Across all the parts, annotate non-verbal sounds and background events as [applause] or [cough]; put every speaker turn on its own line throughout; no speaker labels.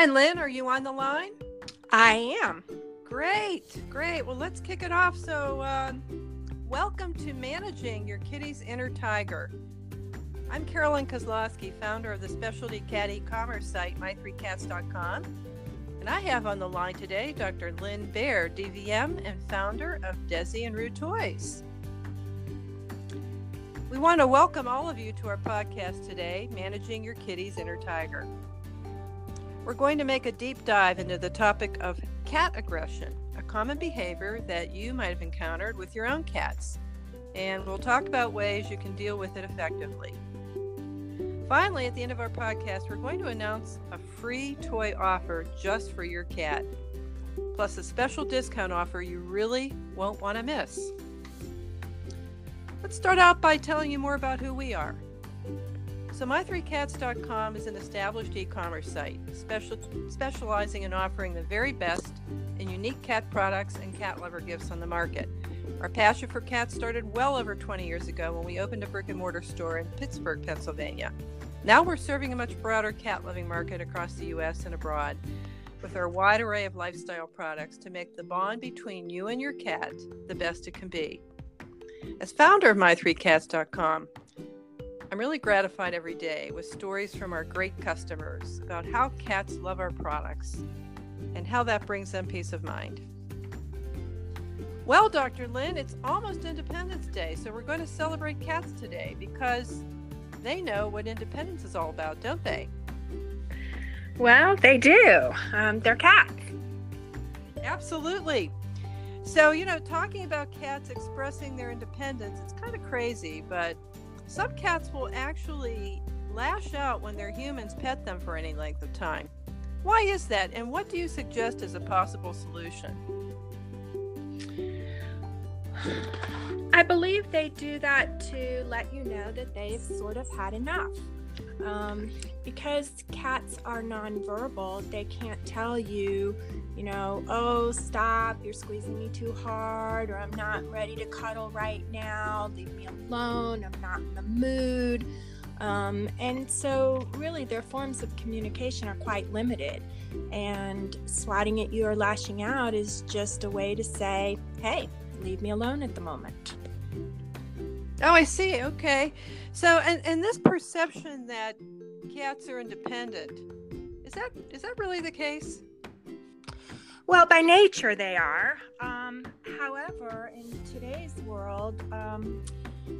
Hi, Lynn. Are you on the line?
I am.
Great, great. Well, let's kick it off. So, uh, welcome to Managing Your Kitty's Inner Tiger. I'm Carolyn Kozlowski, founder of the specialty cat e-commerce site my3cats.com. And I have on the line today Dr. Lynn Bahr, DVM and founder of Dezi and Roo Toys. We want to welcome all of you to our podcast today, Managing Your Kitty's Inner Tiger. We're going to make a deep dive into the topic of cat aggression, a common behavior that you might have encountered with your own cats. And we'll talk about ways you can deal with it effectively. Finally, at the end of our podcast, we're going to announce a free toy offer just for your cat, plus a special discount offer you really won't want to miss. Let's start out by telling you more about who we are. So, my3cats.com is an established e commerce site special, specializing in offering the very best and unique cat products and cat lover gifts on the market. Our passion for cats started well over 20 years ago when we opened a brick and mortar store in Pittsburgh, Pennsylvania. Now we're serving a much broader cat loving market across the U.S. and abroad with our wide array of lifestyle products to make the bond between you and your cat the best it can be. As founder of my3cats.com, I'm really gratified every day with stories from our great customers about how cats love our products and how that brings them peace of mind. Well, Dr. Lynn, it's almost Independence Day, so we're going to celebrate cats today because they know what independence is all about, don't they?
Well, they do. Um, they're cats.
Absolutely. So, you know, talking about cats expressing their independence, it's kind of crazy, but some cats will actually lash out when their humans pet them for any length of time. Why is that, and what do you suggest as a possible solution?
I believe they do that to let you know that they've sort of had enough. Um, because cats are nonverbal, they can't tell you, you know, oh, stop, you're squeezing me too hard, or I'm not ready to cuddle right now, leave me alone, I'm not in the mood. Um, and so, really, their forms of communication are quite limited. And swatting at you or lashing out is just a way to say, hey, leave me alone at the moment.
Oh, I see. Okay. So, and, and this perception that cats are independent, is that is that really the case?
Well, by nature they are. Um, however, in today's world, um,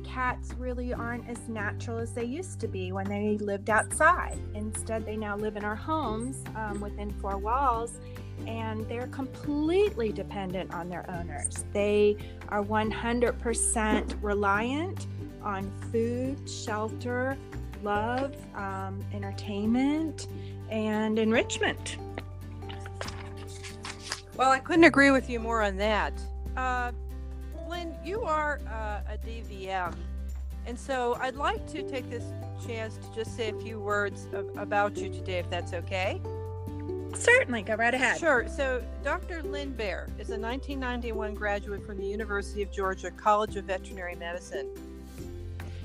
cats really aren't as natural as they used to be when they lived outside. Instead, they now live in our homes um, within four walls and they're completely dependent on their owners. They are 100% reliant on food, shelter, love, um, entertainment, and enrichment.
Well, I couldn't agree with you more on that. Uh, Lynn, you are uh, a DVM, and so I'd like to take this chance to just say a few words of, about you today, if that's okay.
Certainly, go right ahead.
Sure. So, Dr. Lynn Bahr is a 1991 graduate from the University of Georgia College of Veterinary Medicine.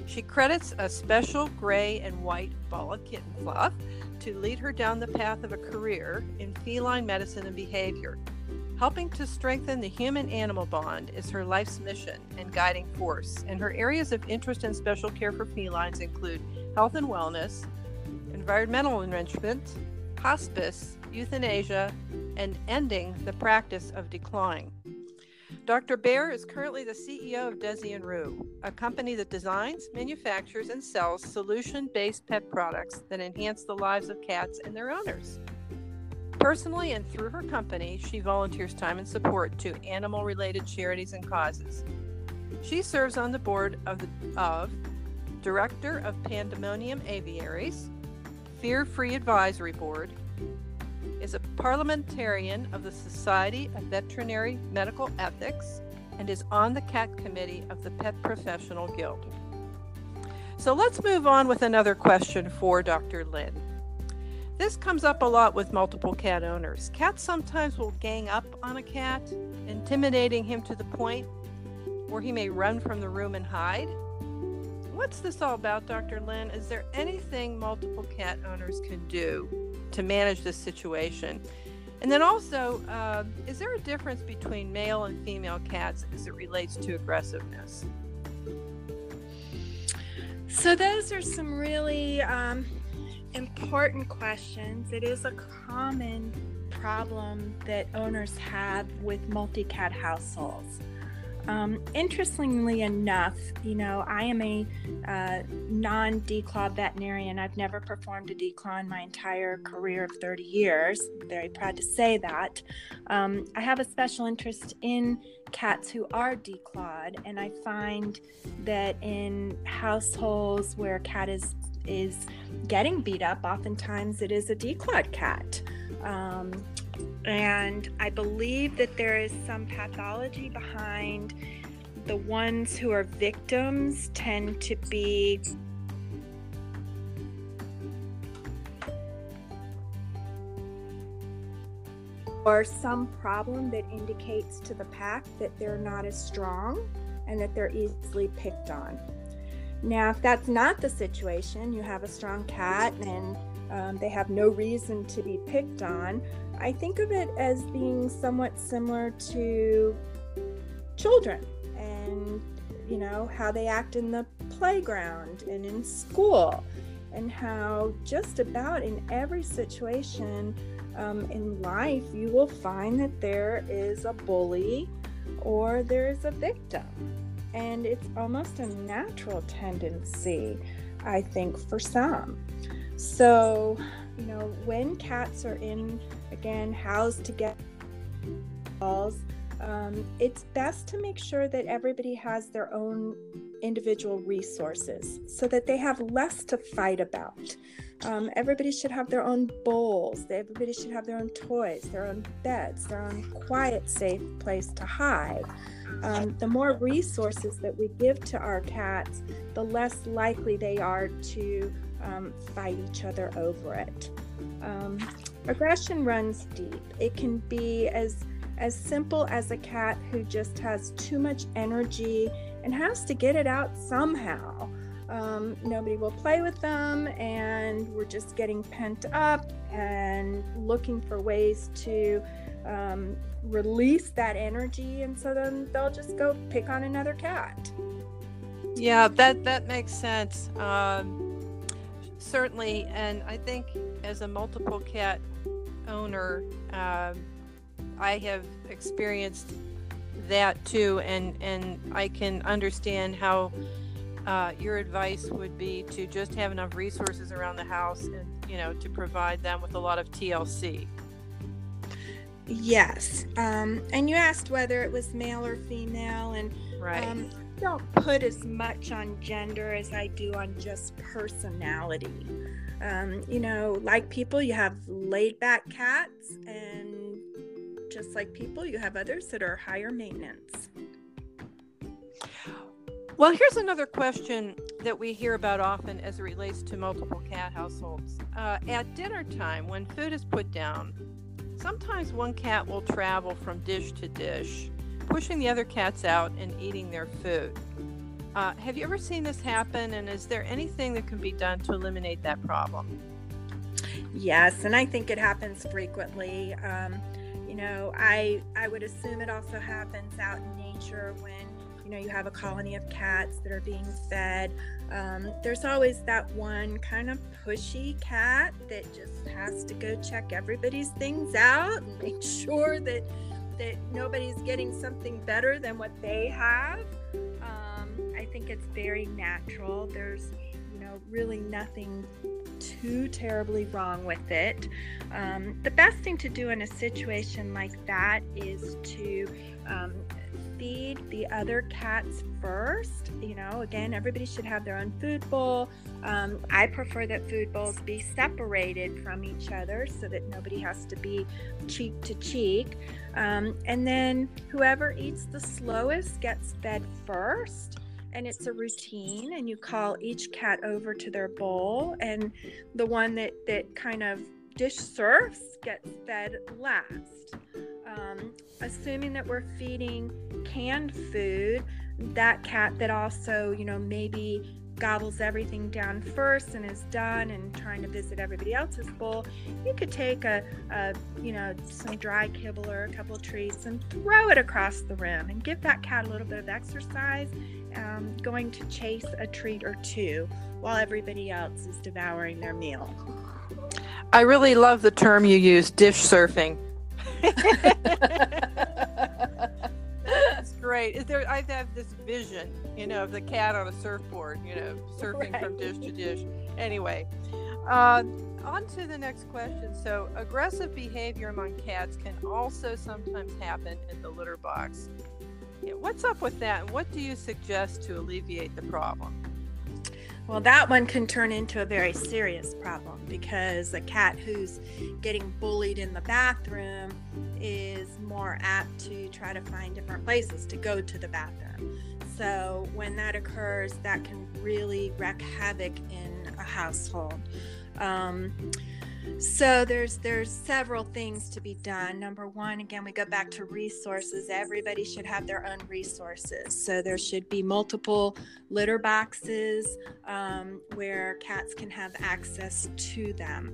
She credits a special gray and white bala kitten fluff to lead her down the path of a career in feline medicine and behavior. Helping to strengthen the human animal bond is her life's mission and guiding force, and her areas of interest and special care for felines include health and wellness, environmental enrichment, hospice, euthanasia, and ending the practice of declaw. Dr. Bahr is currently the CEO of Dezi and Roo, a company that designs, manufactures, and sells solution based pet products that enhance the lives of cats and their owners. Personally and through her company, she volunteers time and support to animal related charities and causes. She serves on the board of, the, of Director of Pandemonium Aviaries, Fear Free Advisory Board, is a parliamentarian of the Society of Veterinary Medical Ethics and is on the CAT committee of the Pet Professional Guild. So let's move on with another question for Dr. Lynn. This comes up a lot with multiple cat owners. Cats sometimes will gang up on a cat, intimidating him to the point where he may run from the room and hide. What's this all about, Dr. Lynn? Is there anything multiple cat owners can do to manage this situation. And then also, uh, is there a difference between male and female cats as it relates to aggressiveness?
So, those are some really um, important questions. It is a common problem that owners have with multi cat households. Um, interestingly enough, you know, I am a uh, non declaw veterinarian. I've never performed a declaw in my entire career of 30 years. I'm very proud to say that. Um, I have a special interest in cats who are declawed, and I find that in households where a cat is is getting beat up, oftentimes it is a declawed cat. Um, and I believe that there is some pathology behind the ones who are victims tend to be or some problem that indicates to the pack that they're not as strong and that they're easily picked on. Now, if that's not the situation, you have a strong cat and um, they have no reason to be picked on. I think of it as being somewhat similar to children and, you know, how they act in the playground and in school, and how just about in every situation um, in life you will find that there is a bully or there's a victim. And it's almost a natural tendency, I think, for some. So, you know, when cats are in, again, housed together, um, it's best to make sure that everybody has their own individual resources so that they have less to fight about. Um, everybody should have their own bowls. Everybody should have their own toys, their own beds, their own quiet, safe place to hide. Um, the more resources that we give to our cats, the less likely they are to um, fight each other over it. Aggression runs deep. It can be as as simple as a cat who just has too much energy and has to get it out somehow. Um, nobody will play with them, and we're just getting pent up and looking for ways to um, release that energy, and so then they'll just go pick on another cat.
Yeah, that that makes sense. Um, certainly, and I think as a multiple cat owner, um, I have experienced that too, and and I can understand how uh, your advice would be to just have enough resources around the house, and you know, to provide them with a lot of TLC.
Yes, um, and you asked whether it was male or female, and
right. Um,
don't put as much on gender as I do on just personality. Um, you know, like people, you have laid back cats, and just like people, you have others that are higher maintenance.
Well, here's another question that we hear about often as it relates to multiple cat households. Uh, at dinner time, when food is put down, sometimes one cat will travel from dish to dish pushing the other cats out and eating their food. Uh, have you ever seen this happen, and is there anything that can be done to eliminate that problem?
Yes, and I think it happens frequently. Um, you know, I I would assume it also happens out in nature when you know you have a colony of cats that are being fed. Um, there's always that one kind of pushy cat that just has to go check everybody's things out and make [laughs] sure that that nobody's getting something better than what they have. Think it's very natural. There's, you know, really nothing too terribly wrong with it. Um, the best thing to do in a situation like that is to um, feed the other cats first. You know, again, everybody should have their own food bowl. Um, I prefer that food bowls be separated from each other so that nobody has to be cheek to cheek. Um, and then whoever eats the slowest gets fed first. And it's a routine, and you call each cat over to their bowl, and the one that, that kind of dish surfs gets fed last. Um, assuming that we're feeding canned food, that cat that also, you know, maybe gobbles everything down first and is done and trying to visit everybody else's bowl, you could take a, a you know, some dry kibble or a couple of treats and throw it across the room and give that cat a little bit of exercise, um, going to chase a treat or two while everybody else is devouring their meal.
I really love the term you use, dish surfing. [laughs] That's great. Is there? I have this vision, you know, of the cat on a surfboard, you know, surfing right. from dish to dish. Anyway, uh, on to the next question. So, aggressive behavior among cats can also sometimes happen in the litter box. What's up with that? And what do you suggest to alleviate the problem?
Well, that one can turn into a very serious problem because a cat who's getting bullied in the bathroom is more apt to try to find different places to go to the bathroom. So, when that occurs, that can really wreak havoc in a household. Um, so there's there's several things to be done. Number one, again, we go back to resources. Everybody should have their own resources. So there should be multiple litter boxes um, where cats can have access to them.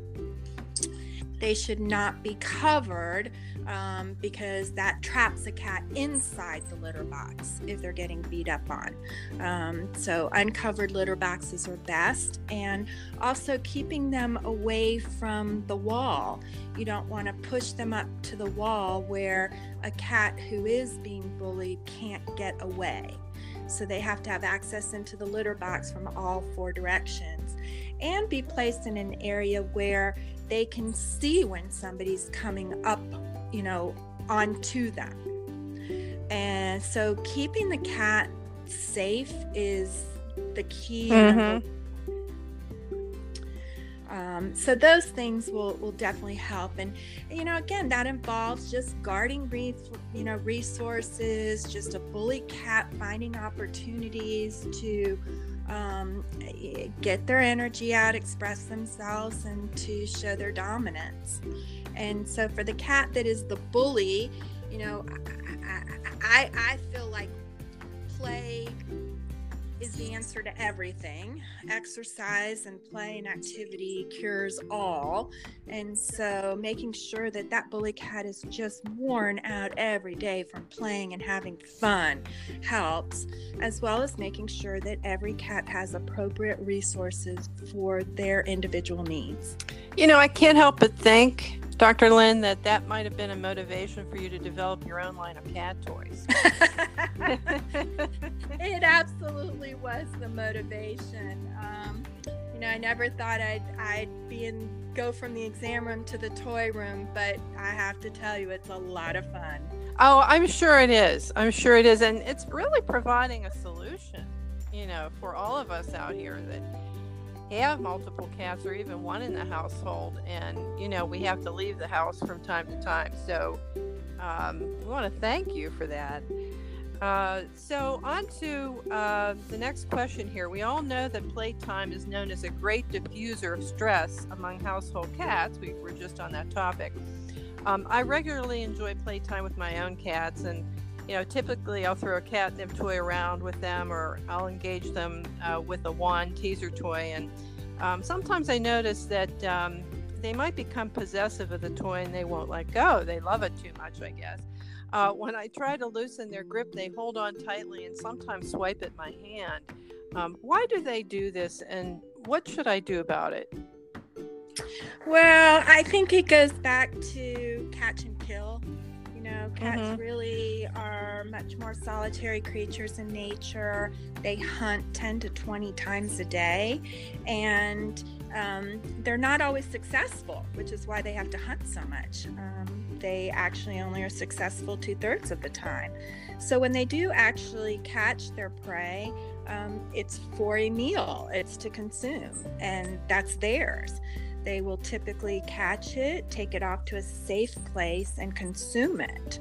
They should not be covered um, because that traps a cat inside the litter box if they're getting beat up on. Um, so, uncovered litter boxes are best, and also keeping them away from the wall. You don't want to push them up to the wall where a cat who is being bullied can't get away. So, they have to have access into the litter box from all four directions and be placed in an area where they can see when somebody's coming up you know, onto them. And so keeping the cat safe is the key. Mm-hmm. Um, so those things will, will definitely help. And, you know, again, that involves just guarding, re- you know, resources, just a bully cat finding opportunities to um, get their energy out, express themselves, and to show their dominance. And so for the cat that is the bully, you know, I, I, I feel like play is the answer to everything. Exercise and play and activity cures all. And so making sure that that bully cat is just worn out every day from playing and having fun helps, as well as making sure that every cat has appropriate resources for their individual needs.
You know, I can't help but think Dr. Lynn, that that might have been a motivation for you to develop your own line of cat toys. [laughs]
it absolutely was the motivation. Um, you know, I never thought I'd I'd be in go from the exam room to the toy room, but I have to tell you, it's a lot of fun.
Oh, I'm sure it is. I'm sure it is, and it's really providing a solution, you know, for all of us out here that have multiple cats or even one in the household and you know we have to leave the house from time to time. So um, we want to thank you for that. Uh, so on to uh, the next question here. We all know that playtime is known as a great diffuser of stress among household cats. We were just on that topic. Um, i regularly enjoy playtime with my own cats and you know, typically I'll throw a catnip toy around with them or I'll engage them uh, with a wand teaser toy. And um, sometimes I notice that um, they might become possessive of the toy and they won't let go. They love it too much, I guess. Uh, when I try to loosen their grip, they hold on tightly and sometimes swipe at my hand. Um, why do they do this and what should I do about it?
Well, I think it goes back to catch and cats mm-hmm. really are much more solitary creatures in nature. They hunt 10 to 20 times a day, and um, they're not always successful, which is why they have to hunt so much. Um, they actually only are successful two thirds of the time. So when they do actually catch their prey, um, it's for a meal, it's to consume, and that's theirs. They will typically catch it, take it off to a safe place, and consume it.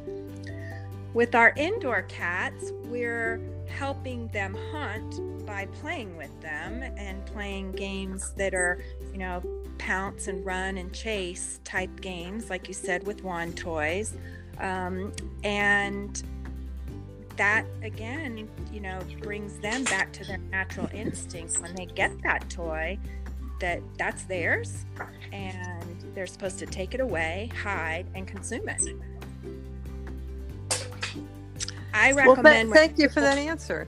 With our indoor cats, we're helping them hunt by playing with them and playing games that are, you know, pounce and run and chase type games, like you said, with wand toys. Um, and that again, you know, brings them back to their natural instincts when they get that toy that that's theirs and they're supposed to take it away, hide, and consume it. I recommend.
Well, thank you for that answer.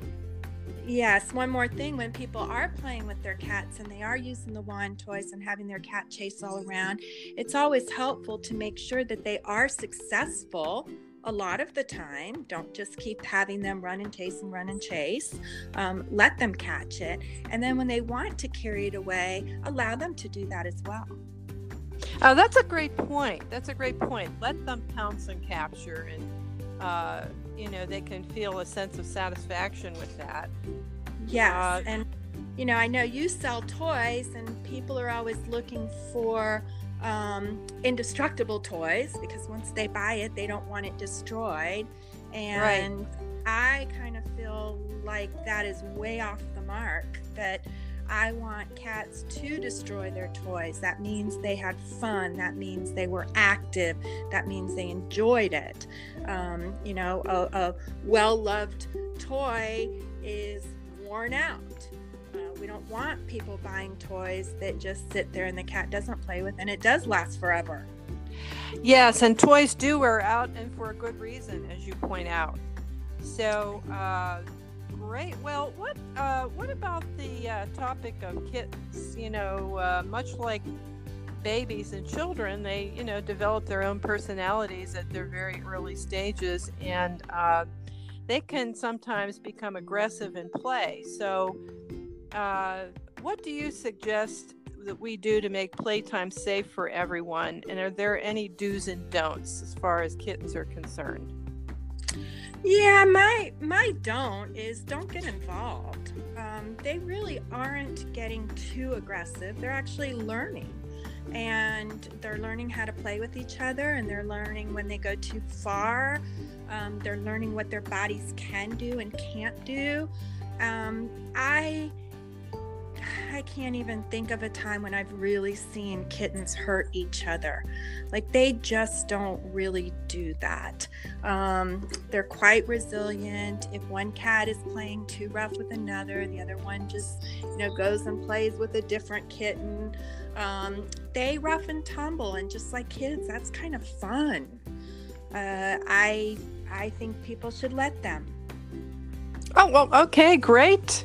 Yes, one more thing when people are playing with their cats and they are using the wand toys and having their cat chase all around, it's always helpful to make sure that they are successful a lot of the time. Don't just keep having them run and chase and run and chase. Um, let them catch it. And then when they want to carry it away, allow them to do that as well.
Oh, that's a great point. That's a great point. Let them pounce and capture and uh, you know they can feel a sense of satisfaction with that
yes uh, and you know i know you sell toys and people are always looking for um, indestructible toys because once they buy it they don't want it destroyed and right. i kind of feel like that is way off the mark that I want cats to destroy their toys. That means they had fun. That means they were active. That means they enjoyed it. Um, you know, a, a well loved toy is worn out. We don't want people buying toys that just sit there and the cat doesn't play with, and it does last forever.
Yes, and toys do wear out, and for a good reason, as you point out. So, uh, Great. Well, what uh, what about the uh, topic of kittens? You know, uh, much like babies and children, they you know develop their own personalities at their very early stages, and uh, they can sometimes become aggressive in play. So, uh, what do you suggest that we do to make playtime safe for everyone? And are there any do's and don'ts as far as kittens are concerned?
Yeah, my my don't is don't get involved. Um, they really aren't getting too aggressive. They're actually learning, and they're learning how to play with each other, and they're learning when they go too far. Um, they're learning what their bodies can do and can't do. Um, I I can't even think of a time when I've really seen kittens hurt each other. Like they just don't really do that. Um, they're quite resilient. If one cat is playing too rough with another, the other one just, you know, goes and plays with a different kitten. Um, they rough and tumble, and just like kids, that's kind of fun. Uh, I I think people should let them.
Oh well, okay, great.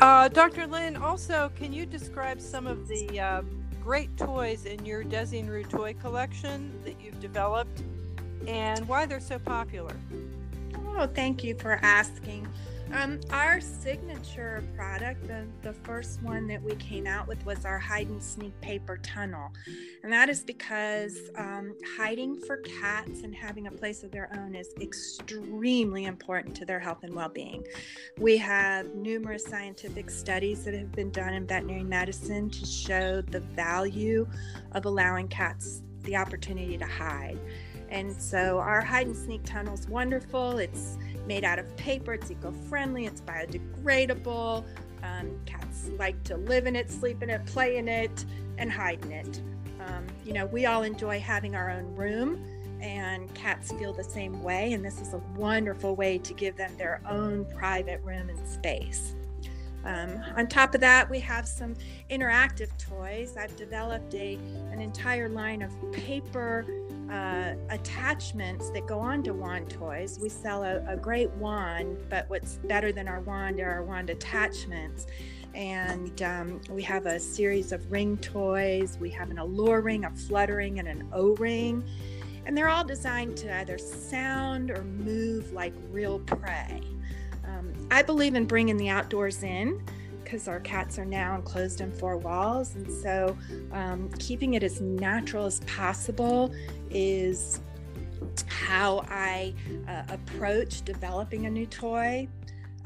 Uh, Dr. Lynn, also, can you describe some of the uh, great toys in your Dezi and Roo toy collection that you've developed and why they're so popular?
Oh, thank you for asking. Um, our signature product, the, the first one that we came out with, was our hide and sneak paper tunnel. And that is because um, hiding for cats and having a place of their own is extremely important to their health and well being. We have numerous scientific studies that have been done in veterinary medicine to show the value of allowing cats the opportunity to hide. And so our hide and sneak tunnel is wonderful. It's made out of paper, it's eco friendly, it's biodegradable. Um, cats like to live in it, sleep in it, play in it, and hide in it. Um, you know, we all enjoy having our own room, and cats feel the same way. And this is a wonderful way to give them their own private room and space. Um, on top of that, we have some interactive toys. I've developed a an entire line of paper uh, attachments that go on to wand toys. We sell a, a, great wand, but what's better than our wand are our wand attachments. And um, we have a series of ring toys. We have an allure ring, a fluttering, and an O ring. And they're all designed to either sound or move like real prey. Um, I believe in bringing the outdoors in because our cats are now enclosed in four walls. And so um, keeping it as natural as possible is how I uh, approach developing a new toy.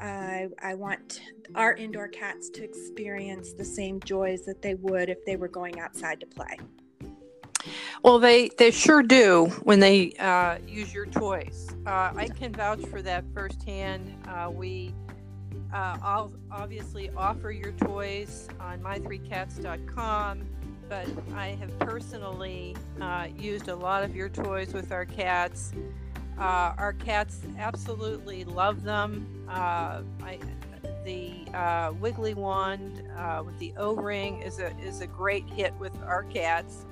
Uh, I want our indoor cats to experience the same joys that they would if they were going outside to play.
Well, they they sure do when they uh, use your toys. Uh, I can vouch for that firsthand. Uh, we uh, obviously offer your toys on my3cats.com, but I have personally uh, used a lot of your toys with our cats. Uh, our cats absolutely love them. I, the uh, Wiggly Wand uh, with the O-ring is a is a great hit with our cats.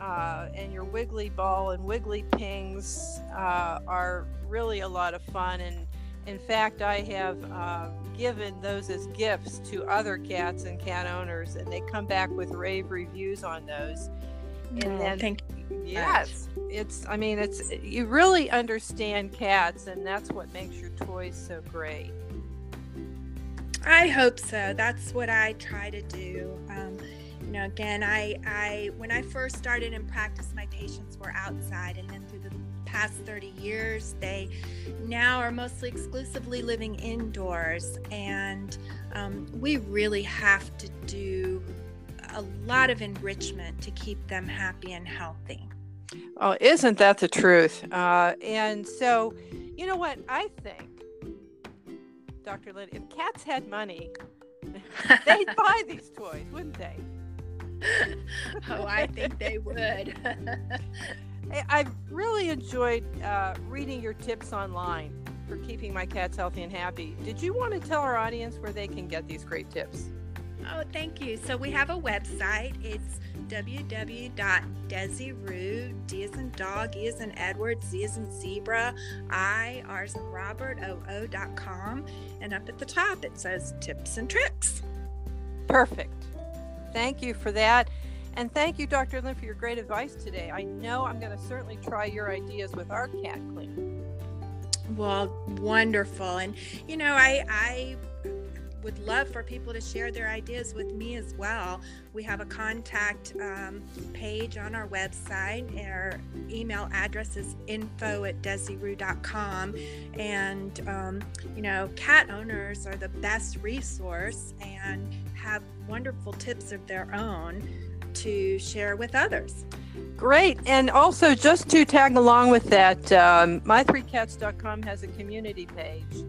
Uh, and your Wiggly Ball and Wiggly Pings uh, are really a lot of fun. And in fact, I have uh, given those as gifts to other cats and cat owners, and they come back with rave reviews on those.
And oh, then, thank
you. Yes, it's. I mean, it's. You really understand cats, and that's what makes your toys so great.
I hope so. That's what I try to do. Um, you know, again, I, I when I first started in practice, my patients were outside, and then through the past 30 years, they now are mostly exclusively living indoors, and um, we really have to do a lot of enrichment to keep them happy and healthy.
Oh, isn't that the truth? Uh, and so, you know what I think Dr. Lynn, if cats had money, [laughs] they'd buy these toys, wouldn't they? [laughs]
oh, I think they would. [laughs]
I've really enjoyed uh, reading your tips online for keeping my cats healthy and happy. Did you want to tell our audience where they can get these great tips?
Oh, thank you. So we have a website. It's www.deziroo, D as in dog, E as in Edward, Z as in zebra, I, R as in Robert, O-O.com. And up at the top it says tips and tricks.
Perfect. Thank you for that. And thank you, Dr. Lynn, for your great advice today. I know I'm going to certainly try your ideas with our cat clean.
Well, wonderful. And, you know, I, I would love for people to share their ideas with me as well. We have a contact um, page on our website. Our email address is info at deziroo.com. And, um, you know, cat owners are the best resource and have wonderful tips of their own to share with others.
Great. And also, just to tag along with that, um, my3cats.com has a community page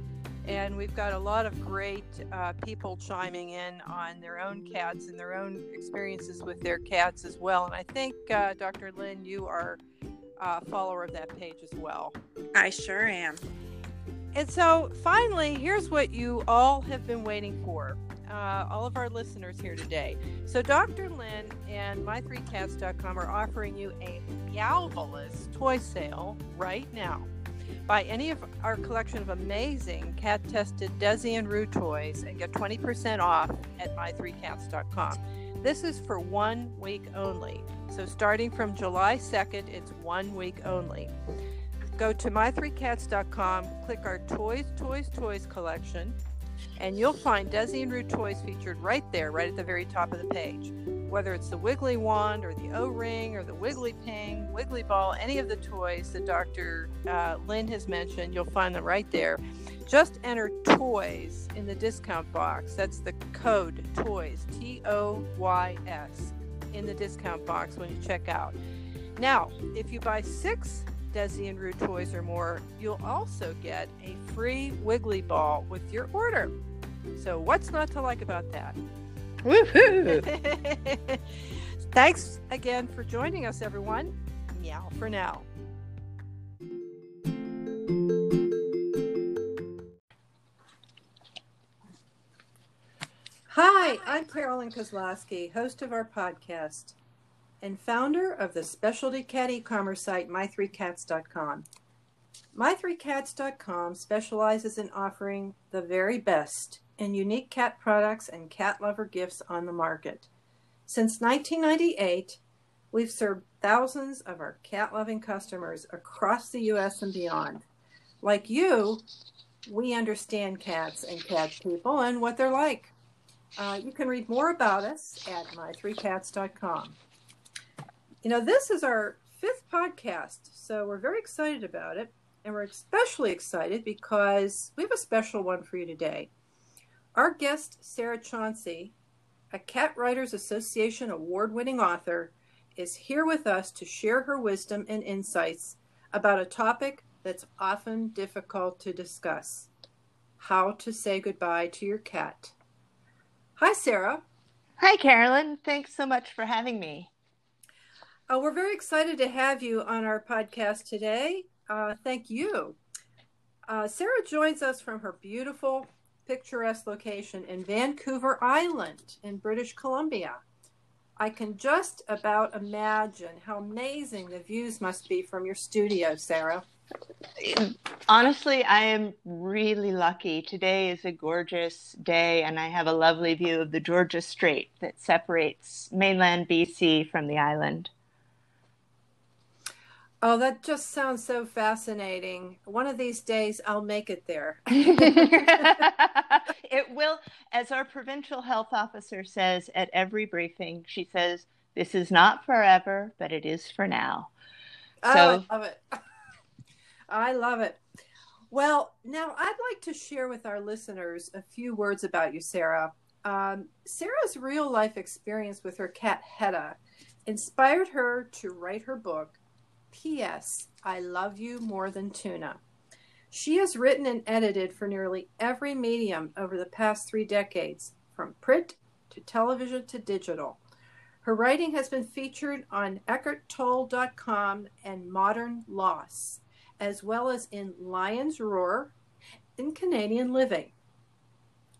and we've got a lot of great uh, people chiming in on their own cats and their own experiences with their cats as well. And I think, uh, Dr. Lynn, you are a follower of that page as well.
I sure am.
And so, finally, here's what you all have been waiting for. Uh, all of our listeners here today. So, Dr. Lynn and my3cats.com are offering you a Meowvelous toy sale right now. Buy any of our collection of amazing cat tested Dezi and Roo toys and get 20% off at my3cats.com. This is for one week only. So starting from July 2nd, it's one week only. Go to my3cats.com, click our Toys, Toys, Toys collection, and you'll find Dezi and Roo toys featured right there, right at the very top of the page whether it's the Wiggly Wand or the O Ring or the Wiggly Ping, Wiggly Ball, any of the toys that Dr. Uh, Lynn has mentioned, you'll find them right there. Just enter toys in the discount box. That's the code toys, T O Y S, in the discount box when you check out. Now, if you buy six Dezi and Roo toys or more, you'll also get a free Wiggly Ball with your order. So, what's not to like about that? Woohoo! [laughs] Thanks again for joining us, everyone. Meow for now. Hi, I'm Carolyn Kozlowski, host of our podcast and founder of the specialty cat e-commerce site my3cats.com. My3cats.com specializes in offering the very best and unique cat products and cat lover gifts on the market. Since 1998, we've served thousands of our cat loving customers across the U.S. and beyond. Like you, we understand cats and cat people and what they're like. Uh, you can read more about us at my3cats.com. You know, this is our fifth podcast, so we're very excited about it. And we're especially excited because we have a special one for you today. Our guest, Sarah Chauncey, a Cat Writers Association award winning author, is here with us to share her wisdom and insights about a topic that's often difficult to discuss how to say goodbye to your cat. Hi, Sarah.
Hi, Carolyn. Thanks so much for having me.
Uh, we're very excited to have you on our podcast today. uh, thank you. Uh, Sarah joins us from her beautiful, picturesque location in Vancouver Island in British Columbia. I can just about imagine how amazing the views must be from your studio, Sarah.
Honestly, I am really lucky. Today is a gorgeous day, and I have a lovely view of the Georgia Strait that separates mainland BC from the island.
Oh, that just sounds so fascinating. One of these days I'll make it there. [laughs] [laughs]
it will, as our provincial health officer says at every briefing, she says, This is not forever, but it is for now.
Oh, so, I love it. [laughs] I love it. Well, now I'd like to share with our listeners a few words about you, Sarah. Um, Sarah's real life experience with her cat, Hedda, inspired her to write her book P.S. I love you more than tuna. She has written and edited for nearly every medium over the past three decades, from print to television to digital. Her writing has been featured on EckhartTolle.com and Modern Loss, as well as in Lion's Roar in Canadian Living.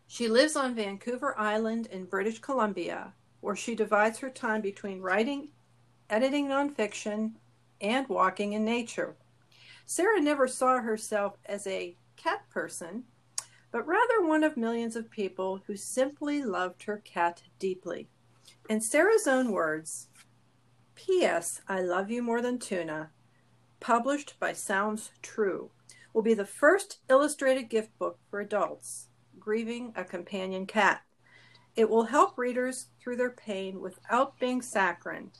She lives on Vancouver Island in British Columbia, where she divides her time between writing, editing nonfiction, and walking in nature. Sarah never saw herself as a cat person, but rather one of millions of people who simply loved her cat deeply. In Sarah's own words, P.S. I Love You More Than Tuna, published by Sounds True, will be the first illustrated gift book for adults grieving a companion cat. It will help readers through their pain without being saccharine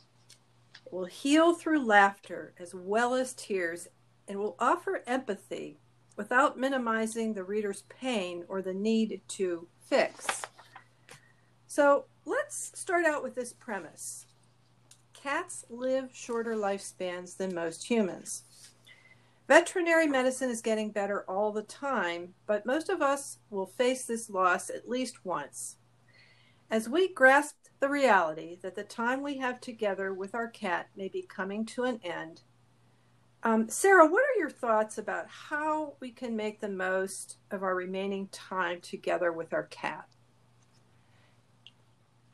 will heal through laughter as well as tears and will offer empathy without minimizing the reader's pain or the need to fix. So let's start out with this premise cats live shorter lifespans than most humans. Veterinary medicine is getting better all the time, but most of us will face this loss at least once. As we grasp the reality that the time we have together with our cat may be coming to an end. Um, Sarah, what are your thoughts about how we can make the most of our remaining time together with our cat?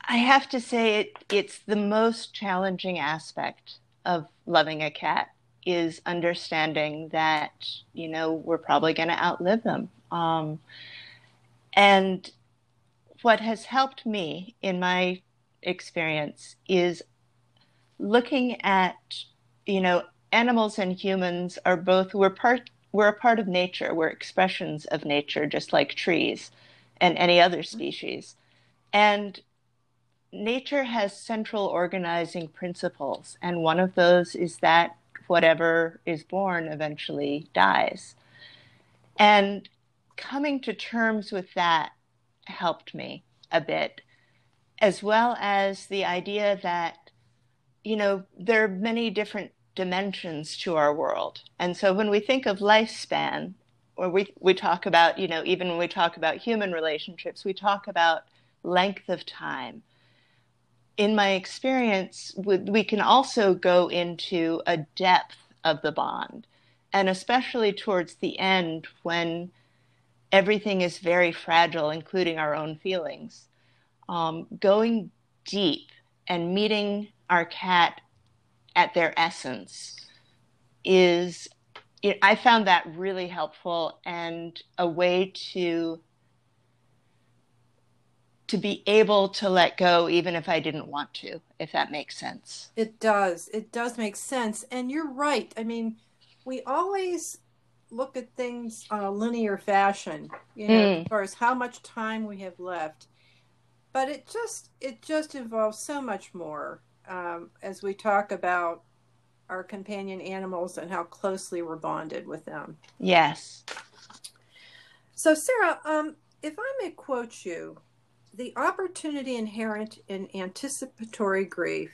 I have to say it, it's the most challenging aspect of loving a cat is understanding that you know we're probably going to outlive them um, and what has helped me in my experience is looking at you know animals and humans are both we're part we're a part of nature. We're expressions of nature just like trees and any other mm-hmm. species. And nature has central organizing principles and one of those is that whatever is born eventually dies. And coming to terms with that helped me a bit as well as the idea that, you know, there are many different dimensions to our world. And so when we think of lifespan, or we, we talk about, you know, even when we talk about human relationships, we talk about length of time. In my experience, we can also go into a depth of the bond, and especially towards the end when everything is very fragile, including our own feelings um, going deep and meeting our cat at their essence is I found that really helpful and a way to to be able to let go even if I didn't want to, if that makes sense.
It does. It does make sense. And you're right. I mean, we always look at things on a linear fashion, you know, mm. as far as how much time we have left but it just it just involves so much more um, as we talk about our companion animals and how closely we're bonded with them.
Yes.
So, Sarah, um, if I may quote you, the opportunity inherent in anticipatory grief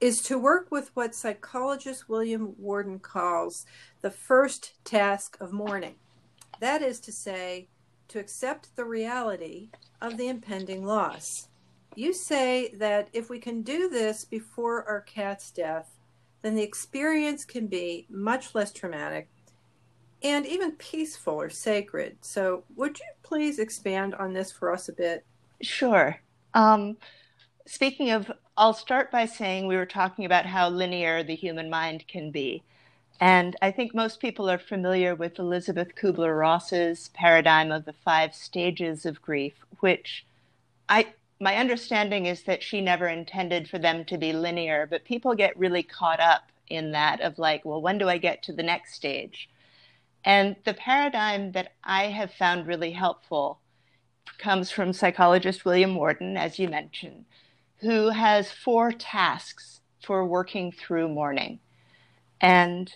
is to work with what psychologist William Worden calls the first task of mourning. That is to say, to accept the reality of the impending loss. You say that if we can do this before our cat's death, then the experience can be much less traumatic and even peaceful or sacred. So, would you please expand on this for us a bit?
Sure. Um, speaking of, I'll start by saying we were talking about how linear the human mind can be. And I think most people are familiar with Elizabeth Kubler Ross's paradigm of the five stages of grief, which I my understanding is that she never intended for them to be linear, but people get really caught up in that of like, well, when do I get to the next stage? And the paradigm that I have found really helpful comes from psychologist William Worden, as you mentioned, who has four tasks for working through mourning. And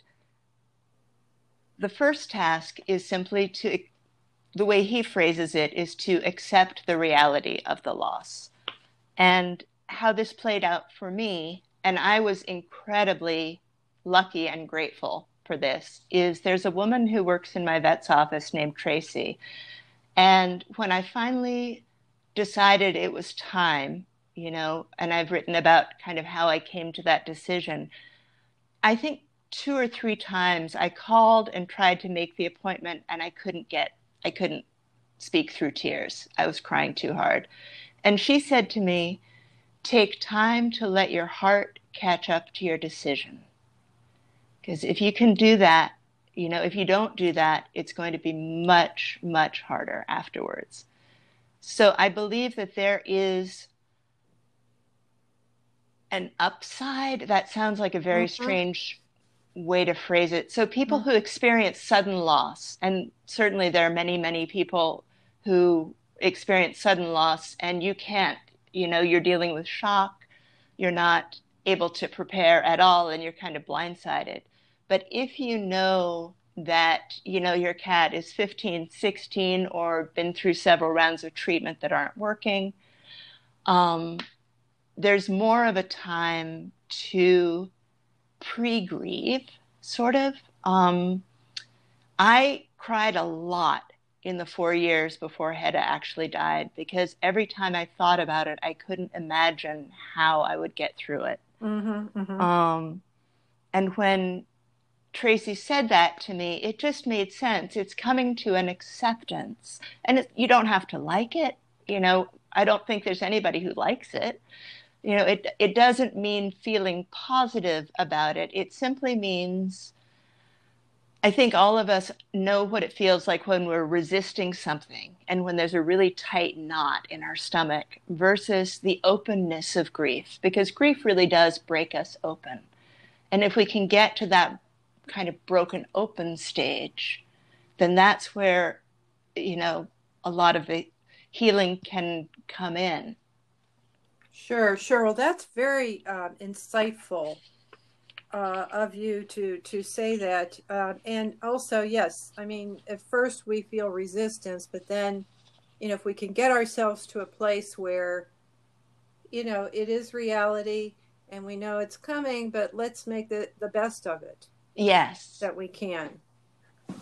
the first task is simply to, the way he phrases it, is to accept the reality of the loss. And how this played out for me, and I was incredibly lucky and grateful for this, is there's a woman who works in my vet's office named Tracy. And when I finally decided it was time, you know, and I've written about kind of how I came to that decision, I think two or three times I called and tried to make the appointment and I couldn't get, I couldn't speak through tears. I was crying too hard. And she said to me, Take time to let your heart catch up to your decision. Because if you can do that, you know, if you don't do that, it's going to be much, much harder afterwards. So I believe that there is an upside. That sounds like a very mm-hmm. strange way to phrase it. So people mm-hmm. who experience sudden loss, and certainly there are many, many people who experience sudden loss, and you can't, you know, you're dealing with shock, you're not able to prepare at all, and you're kind of blindsided. But if you know that, you know, your cat is 15, 16, or been through several rounds of treatment that aren't working, um, there's more of a time to pre grieve, sort of. Um, I cried a lot in the four years before Hedda actually died because every time I thought about it, I couldn't imagine how I would get through it. Mm-hmm, mm-hmm. Um, and when Tracy said that to me, it just made sense. It's coming to an acceptance, and it, you don't have to like it. You know, I don't think there's anybody who likes it you know it it doesn't mean feeling positive about it. It simply means i think all of us know what it feels like when we're resisting something and when there's a really tight knot in our stomach versus the openness of grief because grief really does break us open. And if we can get to that kind of broken open stage then that's where you know a lot of the healing can come in
Sure, sure. Well, that's very uh, insightful uh, of you to to say that. Uh, and also, yes, I mean, at first we feel resistance, but then, you know, if we can get ourselves to a place where, you know, it is reality and we know it's coming, but let's make the the best of it.
Yes,
that we can.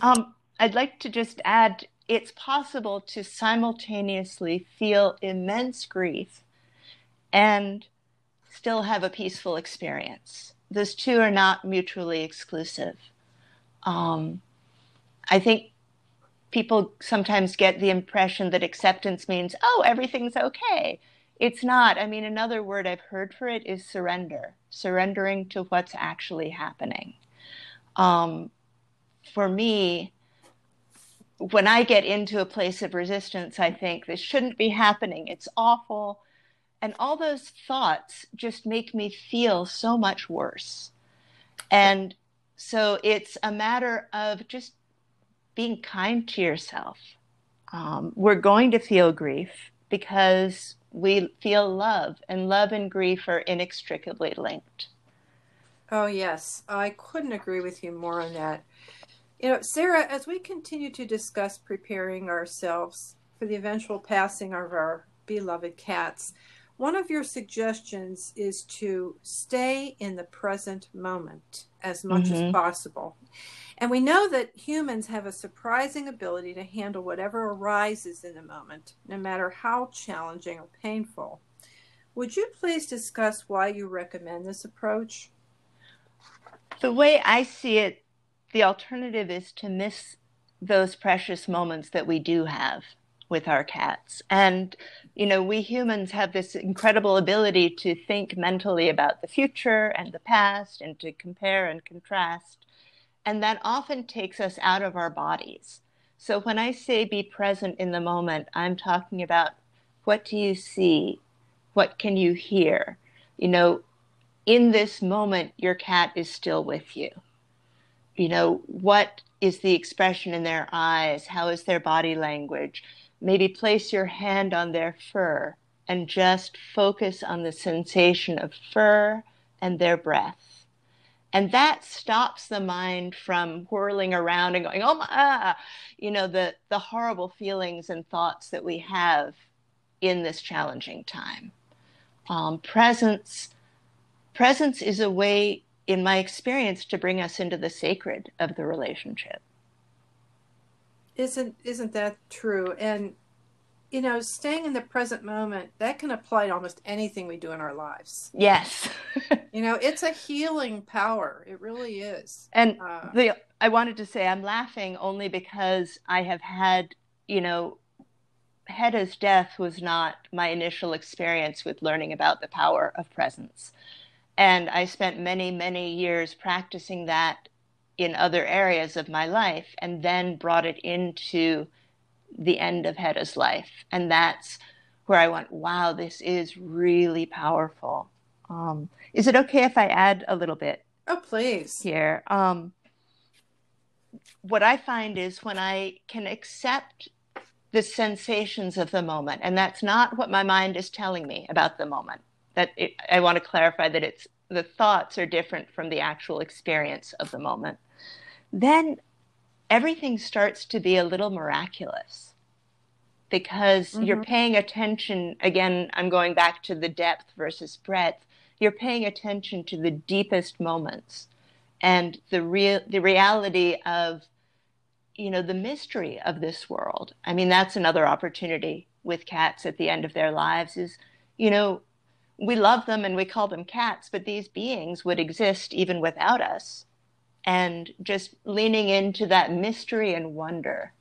Um, I'd like to just add, it's possible to simultaneously feel immense grief and still have a peaceful experience. Those two are not mutually exclusive. Um, I think people sometimes get the impression that acceptance means, oh, everything's okay. It's not. I mean, another word I've heard for it is surrender, surrendering to what's actually happening. Um, for me, when I get into a place of resistance, I think this shouldn't be happening. It's awful and all those thoughts just make me feel so much worse. And so it's a matter of just being kind to yourself. Um, we're going to feel grief because we feel love and love and grief are inextricably linked.
Oh yes. I couldn't agree with you more on that. You know sarah as we continue to discuss preparing ourselves for the eventual passing of our beloved cats one of your suggestions is to stay in the present moment as much mm-hmm. as possible. And we know that humans have a surprising ability to handle whatever arises in the moment, no matter how challenging or painful. Would you please discuss why you recommend this approach?
The way I see it, the alternative is to miss those precious moments that we do have with our cats. And, you know, we humans have this incredible ability to think mentally about the future and the past and to compare and contrast. And that often takes us out of our bodies. So when I say be present in the moment, I'm talking about what do you see? What can you hear? You know, in this moment, your cat is still with you. You know, what is the expression in their eyes? How is their body language? Maybe place your hand on their fur and just focus on the sensation of fur and their breath. And that stops the mind from whirling around and going, oh my, ah, you know, the, the horrible feelings and thoughts that we have in this challenging time. Um, presence, presence is a way, in my experience, to bring us into the sacred of the relationship.
Isn't isn't that true? And you know, staying in the present moment, that can apply to almost anything we do in our lives.
Yes. [laughs]
you know, it's a healing power. It really is.
And uh, the I wanted to say I'm laughing only because I have had, you know, Hedda's death was not my initial experience with learning about the power of presence. And I spent many, many years practicing that in other areas of my life and then brought it into the end of Hedda's life. And that's where I went, wow, this is really powerful. Um, is it okay if I add a little bit?
Oh, please.
Here. Um, what I find is when I can accept the sensations of the moment, and that's not what my mind is telling me about the moment. That it, I want to clarify that it's the thoughts are different from the actual experience of the moment then everything starts to be a little miraculous because mm-hmm. you're paying attention. Again, I'm going back to the depth versus breadth. You're paying attention to the deepest moments and the real the reality of you know the mystery of this world. I mean, that's another opportunity with cats at the end of their lives is you know we love them and we call them cats, but these beings would exist even without us and just leaning into that mystery and wonder.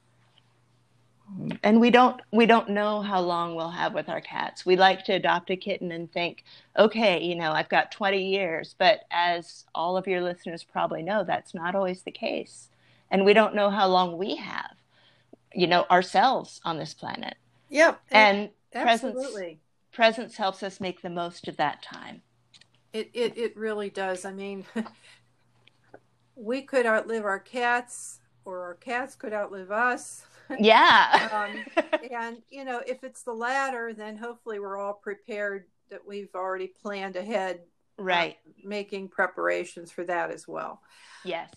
And we don't we don't know how long we'll have with our cats. We like to adopt a kitten and think okay you know i've got 20 years but as all of your listeners probably know that's not always the case. And we don't know how long we have you know ourselves on this planet.
Yep
and absolutely. presence presence helps us make the most of that time.
It it, it really does. I mean [laughs] we could outlive our cats or our cats could outlive us. [laughs]
Yeah.
um, and, you know, if it's the latter, then hopefully we're all prepared that we've already planned ahead.
Uh, right.
Uh, making preparations for that as well.
Yes.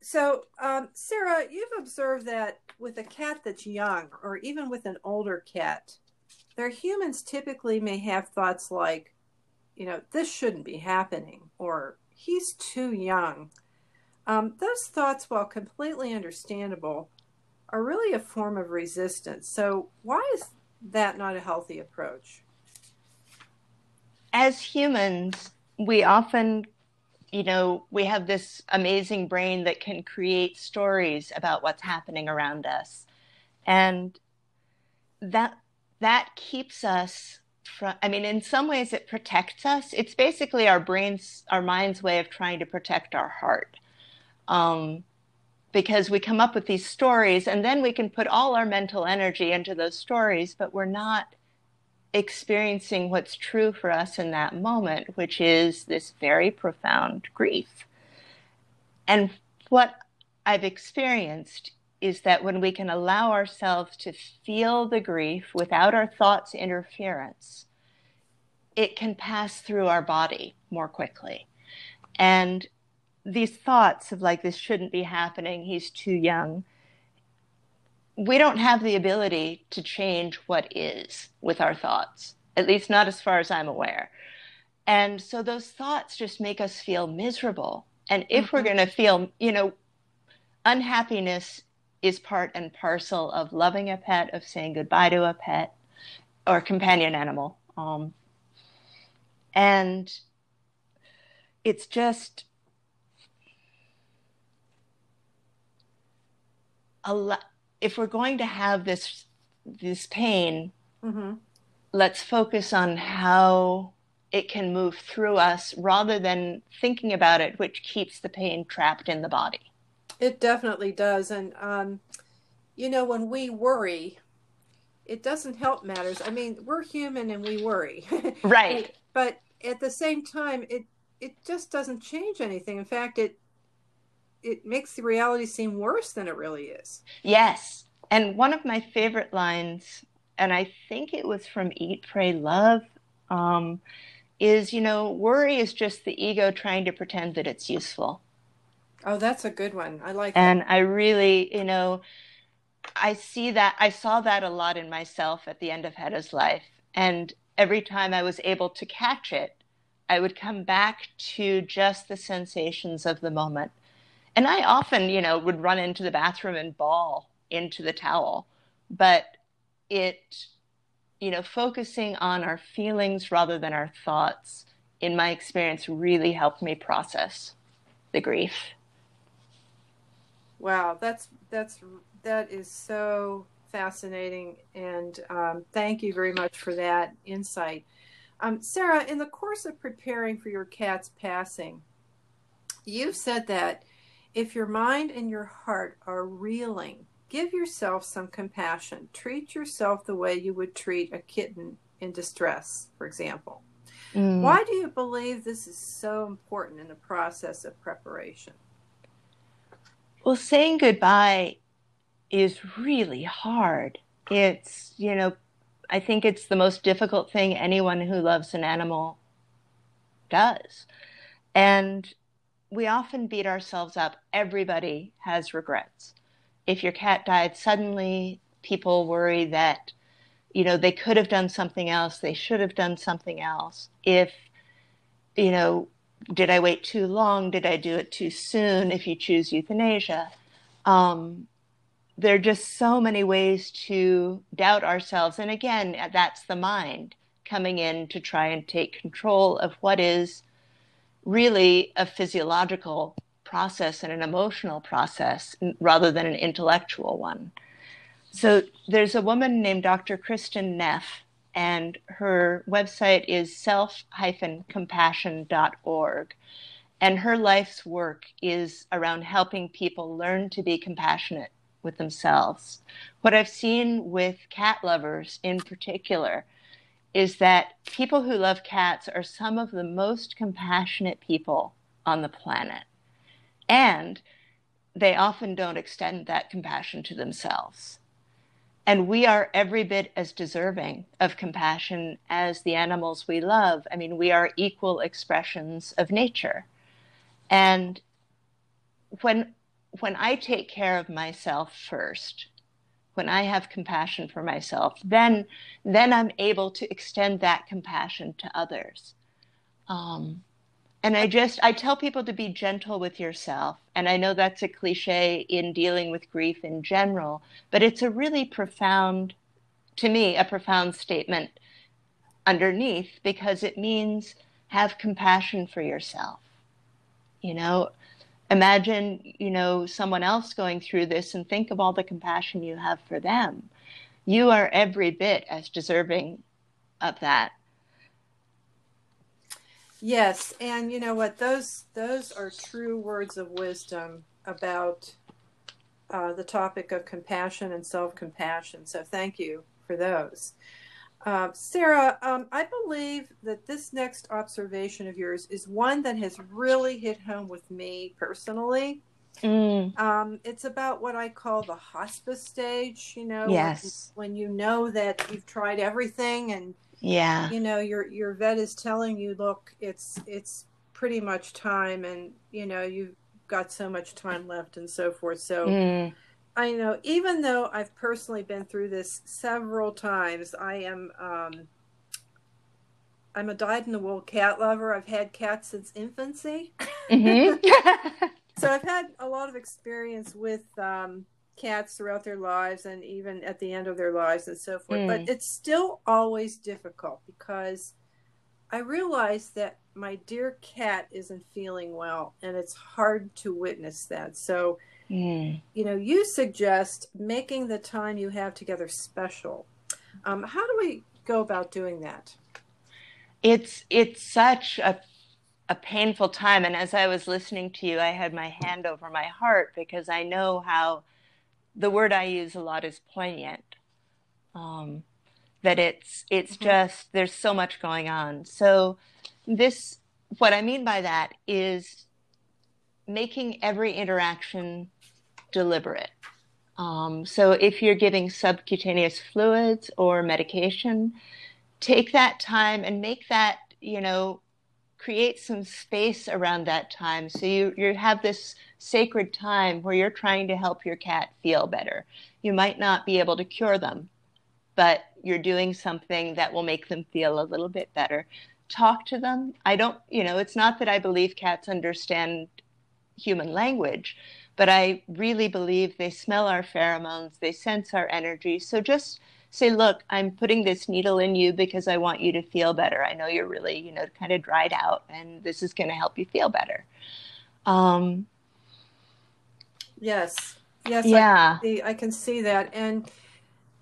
So, um, Sarah, you've observed that with a cat that's young or even with an older cat, their humans typically may have thoughts like, you know, this shouldn't be happening or he's too young um, those thoughts, while completely understandable, are really a form of resistance. So, why is that not a healthy approach?
As humans, we often, you know, we have this amazing brain that can create stories about what's happening around us. And that that keeps us from I mean, in some ways it protects us. It's basically our brain's our mind's way of trying to protect our heart um, because we come up with these stories and then we can put all our mental energy into those stories, but we're not experiencing what's true for us in that moment, which is this very profound grief. And what I've experienced is that when we can allow ourselves to feel the grief without our thoughts' interference, it can pass through our body more quickly. And these thoughts of like this shouldn't be happening he's too young. We don't have the ability to change what is with our thoughts at least not as far as i'm aware. And so those thoughts just make us feel miserable. And if mm-hmm. we're going to feel you know unhappiness is part and parcel of loving a pet of saying goodbye to a pet or companion animal um, and it's just a lot, if we're going to have this this pain,
Mm-hmm.
let's focus on how it can move through us rather than thinking about it, which keeps the pain trapped in the body.
It definitely does. And, um, you know, when we worry, it doesn't help matters. I mean, we're human and we worry. [laughs]
Right.
but at the same time, it, it just doesn't change anything. In fact, it, it makes the reality seem worse than it really is.
Yes. And one of my favorite lines, and I think it was from Eat, Pray, Love, um, is, you know, worry is just the ego trying to pretend that it's useful.
Oh, that's a good one. I like that.
And I really, you know, I see that, I saw that a lot in myself at the end of Hedda's life. And every time I was able to catch it, I would come back to just the sensations of the moment. And I often, you know, would run into the bathroom and bawl into the towel. But it, you know, focusing on our feelings rather than our thoughts, in my experience, really helped me process the grief.
Wow, that's that's that is so fascinating, and um, thank you very much for that insight. Um, Sarah, in the course of preparing for your cat's passing, you've said that if your mind and your heart are reeling, give yourself some compassion. Treat yourself the way you would treat a kitten in distress, for example.
Mm.
Why do you believe this is so important in the process of preparation?
Well, saying goodbye is really hard. It's, you know, I think it's the most difficult thing anyone who loves an animal does. And we often beat ourselves up. Everybody has regrets. If your cat died suddenly, people worry that, you know, they could have done something else, they should have done something else. If, you know, did I wait too long? Did I do it too soon? If you choose euthanasia, um, there are just so many ways to doubt ourselves. And again, that's the mind coming in to try and take control of what is really a physiological process and an emotional process rather than an intellectual one. So there's a woman named Dr. Kristin Neff, and her website is self-compassion.org. And her life's work is around helping people learn to be compassionate with themselves. What I've seen with cat lovers in particular is that people who love cats are some of the most compassionate people on the planet. And they often don't extend that compassion to themselves. And we are every bit as deserving of compassion as the animals we love. I mean, we are equal expressions of nature. And when when I take care of myself first, when I have compassion for myself, then then I'm able to extend that compassion to others. Um, and I just I tell people to be gentle with yourself, and I know that's a cliche in dealing with grief in general, but it's a really profound, to me, a profound statement underneath because it means have compassion for yourself. You know, imagine you know someone else going through this and think of all the compassion you have for them. You are every bit as deserving of that.
Yes and you know what? Those those are true words of wisdom about uh, the topic of compassion and self-compassion. So thank you for those uh, Sarah, um, I believe that this next observation of yours is one that has really hit home with me personally.
mm,
Um, it's about what I call the hospice stage. You know,
yes
when, when you know that you've tried everything, and
yeah
you know your your vet is telling you, look, it's it's pretty much time, and you know you've got so much time left, and so forth. So.
mm,
I know, even though I've personally been through this several times, I am um, I'm a dyed in the wool cat lover. I've had cats since infancy,
mhm. [laughs]
so I've had a lot of experience with um, cats throughout their lives and even at the end of their lives and so forth.
Mm.
But it's still always difficult because I realize that my dear cat isn't feeling well, and it's hard to witness that. So Mm. You know, you suggest making the time you have together special. Um, how do we go about doing that?
It's it's such a a painful time, and as I was listening to you, I had my hand over my heart because I know how the word I use a lot is poignant. Um, that it's it's mm-hmm. just there's so much going on. So this what I mean by that is making every interaction deliberate. Um, so if you're giving subcutaneous fluids or medication, take that time and make that, you know, create some space around that time. So you, you have this sacred time where you're trying to help your cat feel better. You might not be able to cure them, but you're doing something that will make them feel a little bit better. Talk to them. I don't, you know, it's not that I believe cats understand human language, but I really believe they smell our pheromones, they sense our energy. So just say, look, I'm putting this needle in you because I want you to feel better. I know you're really, you know, kind of dried out, and this is going to help you feel better. Um,
yes, yes, yeah, I can, see, I can see that, and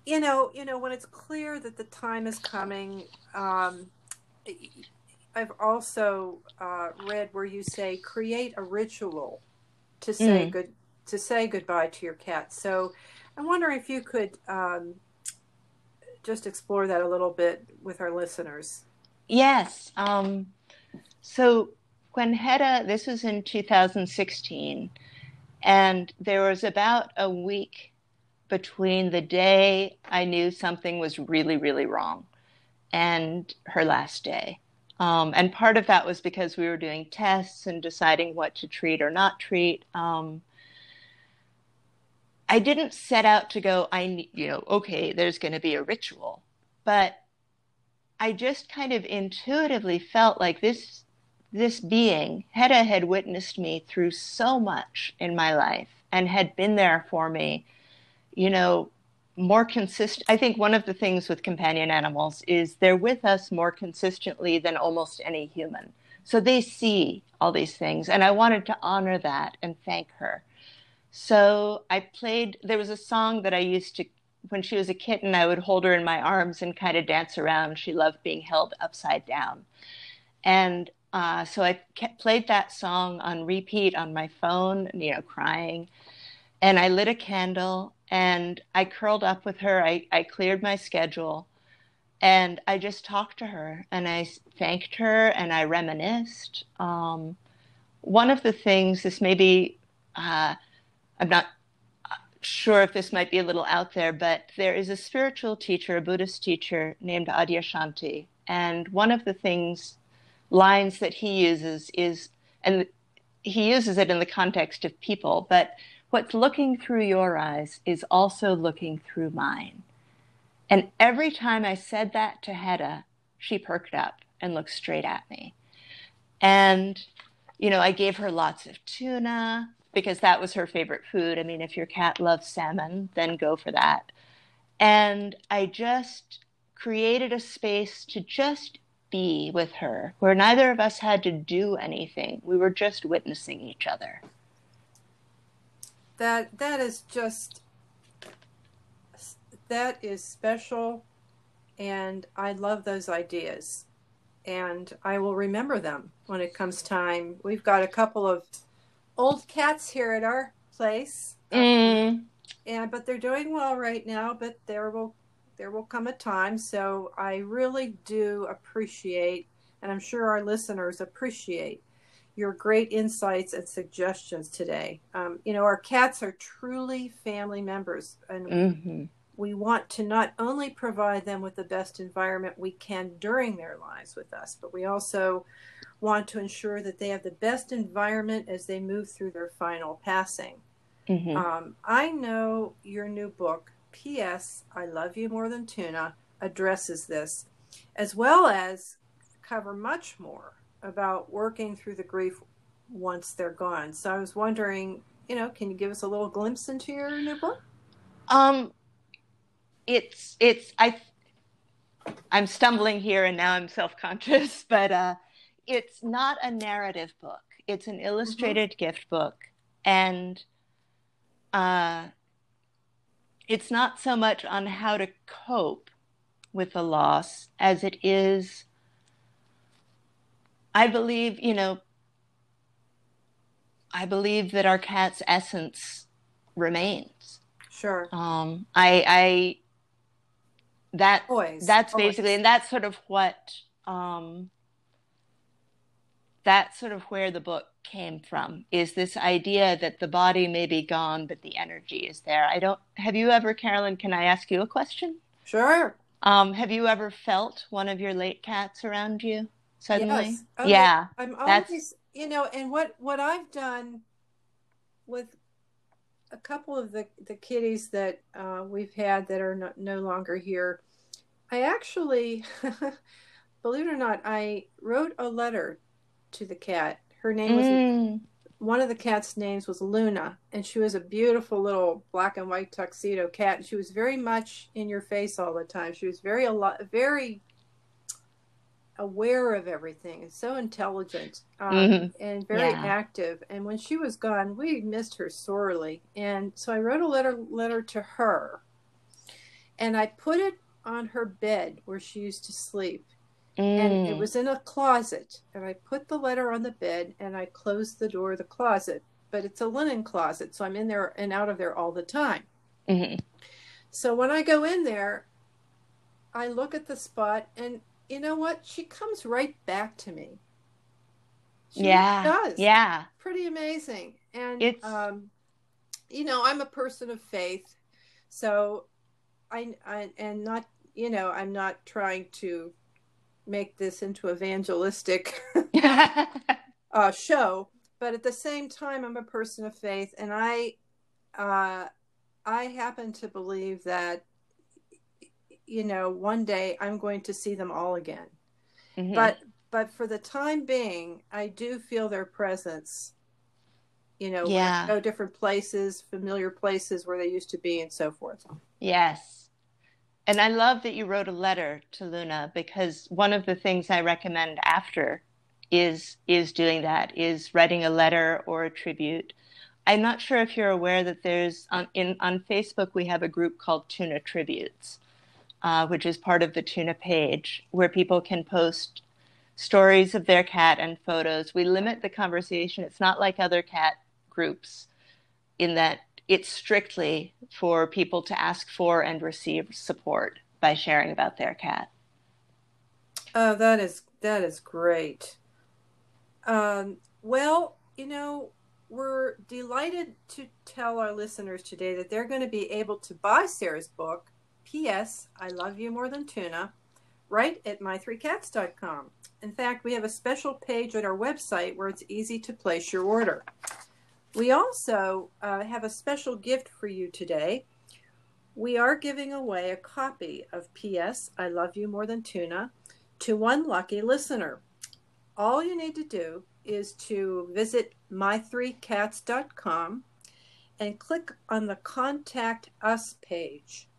you know, you know, when it's clear that the time is coming. Um, I've also uh, read where you say create a ritual to say mm. good to say goodbye to your cat. So I'm wondering if you could um, just explore that a little bit with our listeners.
Yes. Um, so when Hedda, this was in 2016, and there was about a week between the day I knew something was really, really wrong and her last day. Um, and part of that was because we were doing tests and deciding what to treat or not treat. Um, I didn't set out to go, I, need, you know, okay, there's going to be a ritual. But I just kind of intuitively felt like this, this being, Hedda had witnessed me through so much in my life and had been there for me, you know, more consistent. I think one of the things with companion animals is they're with us more consistently than almost any human. So they see all these things. And I wanted to honor that and thank her. So I played, there was a song that I used to, when she was a kitten, I would hold her in my arms and kind of dance around. She loved being held upside down. And uh, so I kept, played that song on repeat on my phone, you know, crying. And I lit a candle and I curled up with her. I, I cleared my schedule and I just talked to her and I thanked her and I reminisced. Um, one of the things, this may be, uh, I'm not sure if this might be a little out there, but there is a spiritual teacher, a Buddhist teacher named Adyashanti. And one of the things, lines that he uses is, and he uses it in the context of people, but What's looking through your eyes is also looking through mine. And every time I said that to Hedda, she perked up and looked straight at me. And, you know, I gave her lots of tuna because that was her favorite food. I mean, if your cat loves salmon, then go for that. And I just created a space to just be with her where neither of us had to do anything. We were just witnessing each other
that that is just that is special and I love those ideas and I will remember them when it comes time. We've got a couple of old cats here at our place. Mm. And but they're doing well right now, but there will there will come a time so I really do appreciate and I'm sure our listeners appreciate your great insights and suggestions today. Um, you know, our cats are truly family members, and mm-hmm. we want to not only provide them with the best environment we can during their lives with us, but we also want to ensure that they have the best environment as they move through their final passing. Mm-hmm. Um, I know your new book, P.S. I Love You More Than Tuna, addresses this, as well as cover much more about working through the grief once they're gone. So I was wondering, you know, can you give us a little glimpse into your new book?
Um, it's it's I I'm stumbling here and now I'm self-conscious, [laughs] but uh, it's not a narrative book. It's an illustrated mm-hmm. gift book, and uh, it's not so much on how to cope with the loss as it is I believe, you know, I believe that our cat's essence remains.
Sure.
Um, I, I, that,
Always.
that's
Always.
basically, and that's sort of what, um, that's sort of where the book came from is this idea that the body may be gone, but the energy is there. I don't, have you ever, Carolyn, can I ask you a question?
Sure.
Um, have you ever felt one of your late cats around you suddenly?
Yes. Oh,
yeah.
I'm
That's-
always, you know, and what what I've done with a couple of the the kitties that uh, we've had that are no, no longer here, I actually, [laughs] believe it or not, I wrote a letter to the cat. Her name was
Mm.
one of the cat's names was Luna, and she was a beautiful little black and white tuxedo cat. And she was very much in your face all the time. She was very a lot, very aware of everything, and so intelligent um,
Mhm.
and very
Yeah.
active. And when she was gone, we missed her sorely. And so I wrote a letter letter to her, and I put it on her bed where she used to sleep and it
Mm.
was in a closet and i put the letter on the bed and i closed the door of the closet but it's a linen closet so i'm in there and out of there all the time
Mhm.
so when i go in there i look at the spot and you know what? She comes right back to me. She
yeah.
does.
Yeah.
pretty amazing. And
It's-
um you know i'm a person of faith. So I, I and not you know i'm not trying to make this into evangelistic [laughs] uh, show but at the same time i'm a person of faith. And i uh, i happen to believe that you know one day i'm going to see them all again
Mhm.
but but for the time being i do feel their presence you know
Yeah.
go different places familiar places where they used to be and so forth
Yes. And I love that you wrote a letter to Luna because one of the things I recommend after is is doing that, is writing a letter or a tribute. I'm not sure if you're aware that there's on in on Facebook we have a group called Tuna Tributes, uh, which is part of the Tuna page where people can post stories of their cat and photos. We limit the conversation. It's not like other cat groups in that it's strictly for people to ask for and receive support by sharing about their cat.
Oh, that is that is great. Um, well, you know, we're delighted to tell our listeners today that they're going to be able to buy Sarah's book, P.S. I Love You More Than Tuna, right at my3cats.com. In fact, we have a special page at our website where it's easy to place your order. We also uh, have a special gift for you today. We are giving away a copy of P.S. I Love You More Than Tuna to one lucky listener. All you need to do is to visit my3cats.com and click on the Contact Us page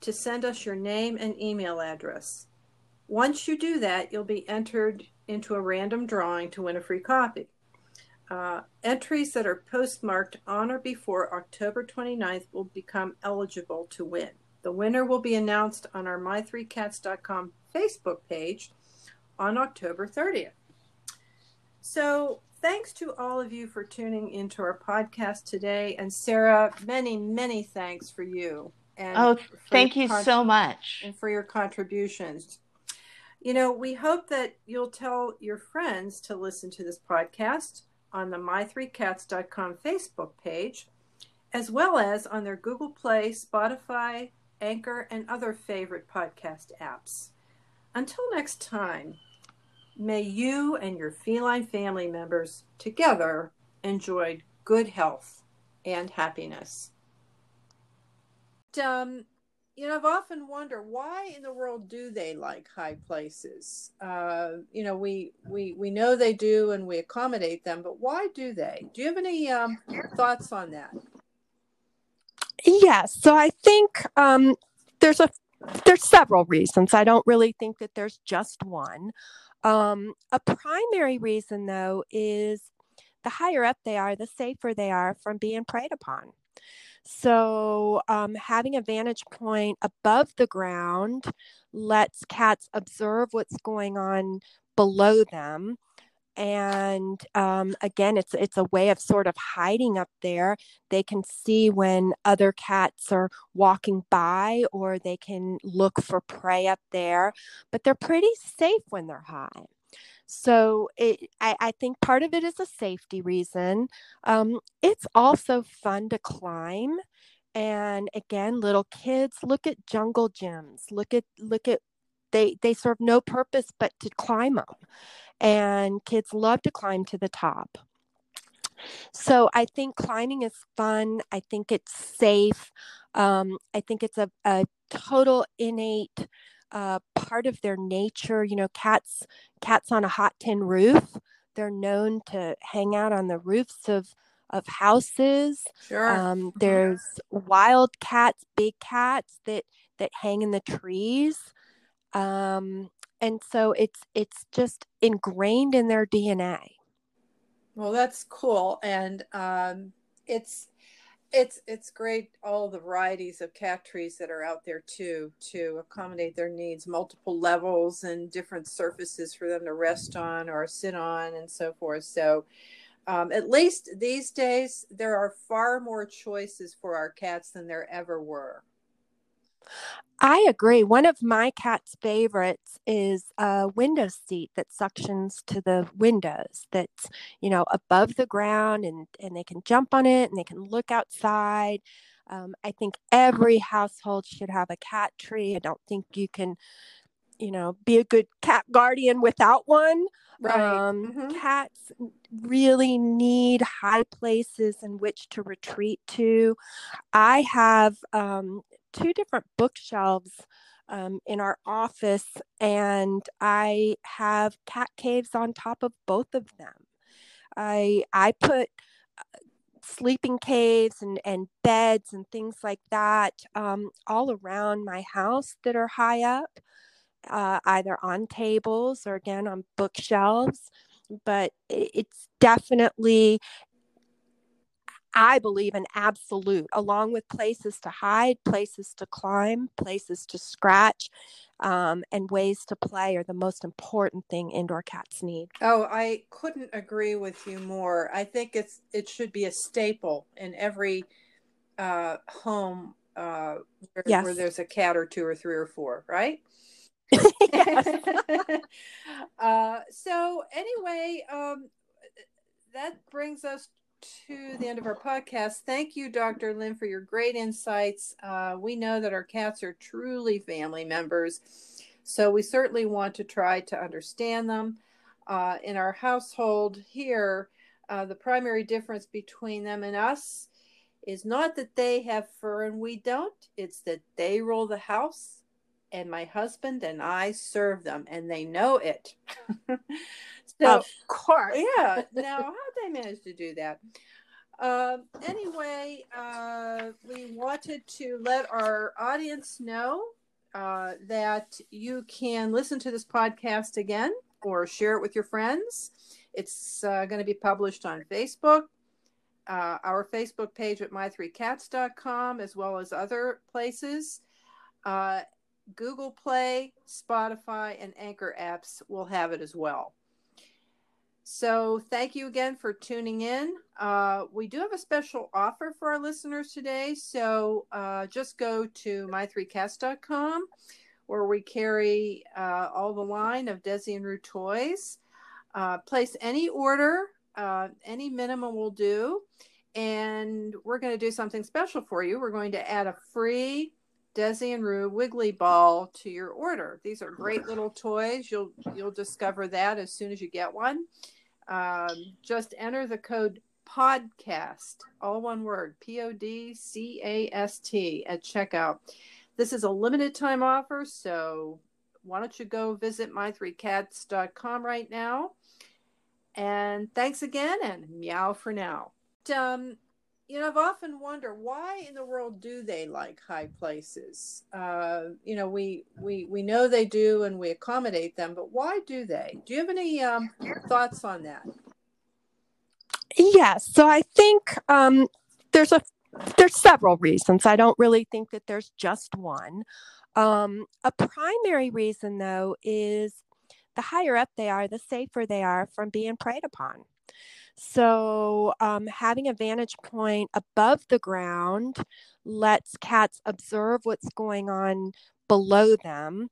to send us your name and email address. Once you do that, you'll be entered into a random drawing to win a free copy. Uh, entries that are postmarked on or before October 29th will become eligible to win. The winner will be announced on our my3cats.com Facebook page on October 30th. So, thanks to all of you for tuning into our podcast today. And Sarah, many, many thanks for you. And
Oh, thank you
con-
so much.
and for your contributions. You know, we hope that you'll tell your friends to listen to this podcast on the my3cats.com Facebook page, as well as on their Google Play, Spotify, Anchor, and other favorite podcast apps. Until next time, may you and your feline family members together enjoy good health and happiness. Um, you know, I've often wondered why in the world do they like high places? Uh, you know, we we we know they do, and we accommodate them, but why do they? Do you have any um, thoughts on that?
Yes. So I think um, there's a there's several reasons. I don't really think that there's just one. Um, a primary reason, though, is the higher up they are, the safer they are from being preyed upon. So, um, having a vantage point above the ground lets cats observe what's going on below them. And um, again it's it's a way of sort of hiding up there. They can see when other cats are walking by or they can look for prey up there but they're pretty safe when they're high so it, I, I think part of it is a safety reason um, it's also fun to climb and again little kids look at jungle gyms look at look at they they serve no purpose but to climb them and kids love to climb to the top. So I think climbing is fun. I think it's safe. Um, I think it's a, a total innate uh, part of their nature. You know, cats cats on a hot tin roof. They're known to hang out on the roofs of of houses.
Sure. Um,
mm-hmm. there's wild cats, big cats that that hang in the trees. Um, and so it's it's just ingrained in their dna
well that's cool and um, it's it's it's great all the varieties of cat trees that are out there too to accommodate their needs multiple levels and different surfaces for them to rest on or sit on and so forth. So um, at least these days there are far more choices for our cats than there ever were
I agree. One of my cat's favorites is a window seat that suctions to the windows that's, you know, above the ground and, and they can jump on it and they can look outside. Um, I think every household should have a cat tree. I don't think you can, you know, be a good cat guardian without one.
Right.
Um, mm-hmm. Cats really need high places in which to retreat to. I have um, two different bookshelves um, in our office, and I have cat caves on top of both of them. I I put uh, sleeping caves and, and beds and things like that um, all around my house that are high up, uh, either on tables or again on bookshelves. But it's definitely I believe in absolute, along with places to hide, places to climb, places to scratch, um, and ways to play are the most important thing indoor cats need.
Oh, I couldn't agree with you more. I think it's it should be a staple in every uh, home uh, where, yes. where there's a cat or two or three or four, right? [laughs] [laughs] uh, so anyway, um, that brings us to the end of our podcast. Thank you, Dr. Lynn, for your great insights. Uh, we know that our cats are truly family members, so we certainly want to try to understand them. Uh, in our household here, uh, the primary difference between them and us is not that they have fur and we don't, it's that they rule the house and my husband and I serve them and they know it. [laughs]
So, of course.
Yeah. [laughs] Now, how did they manage to do that? Uh, anyway, uh, we wanted to let our audience know uh, that you can listen to this podcast again or share it with your friends. It's uh, going to be published on Facebook, uh, our Facebook page at my3cats.com, as well as other places. Uh, Google Play, Spotify, and Anchor apps will have it as well. So, thank you again for tuning in. Uh, we do have a special offer for our listeners today. So, uh, just go to my3cats.com where we carry uh, all the line of Dezi and Roo toys. Uh, place any order, uh, any minimum will do. And we're going to do something special for you. We're going to add a free Dezi and Roo Wiggly Ball to your order. These are great little toys. You'll you'll discover that as soon as you get one um, just enter the code podcast, all one word, P O D C A S T, at checkout. This is a limited time offer, so why don't you go visit my3cats.com right now? And thanks again, and meow for now. Um, you know, I've often wondered why in the world do they like high places? Uh, you know, we we we know they do, and we accommodate them, but why do they? Do you have any um, thoughts on that?
Yes. So I think um, there's a there's several reasons. I don't really think that there's just one. Um, a primary reason, though, is the higher up they are, the safer they are from being preyed upon. So, um, having a vantage point above the ground lets cats observe what's going on below them.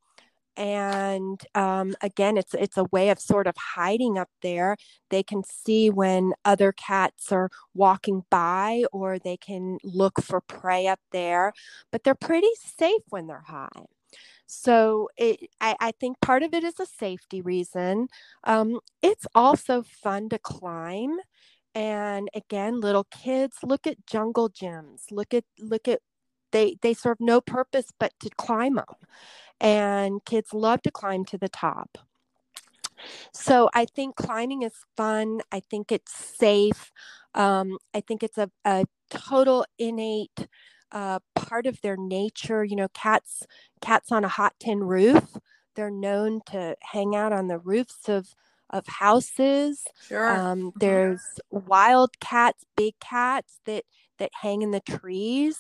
And um, again it's it's a way of sort of hiding up there. They can see when other cats are walking by or they can look for prey up there but they're pretty safe when they're high so it, I, I think part of it is a safety reason um, it's also fun to climb and again little kids look at jungle gyms look at look at they they serve no purpose but to climb them and kids love to climb to the top. So I think climbing is fun. I think it's safe. Um, I think it's a, a total innate uh, part of their nature. You know, cats cats on a hot tin roof. They're known to hang out on the roofs of of houses.
Sure. Um,
mm-hmm. there's wild cats, big cats that that hang in the trees.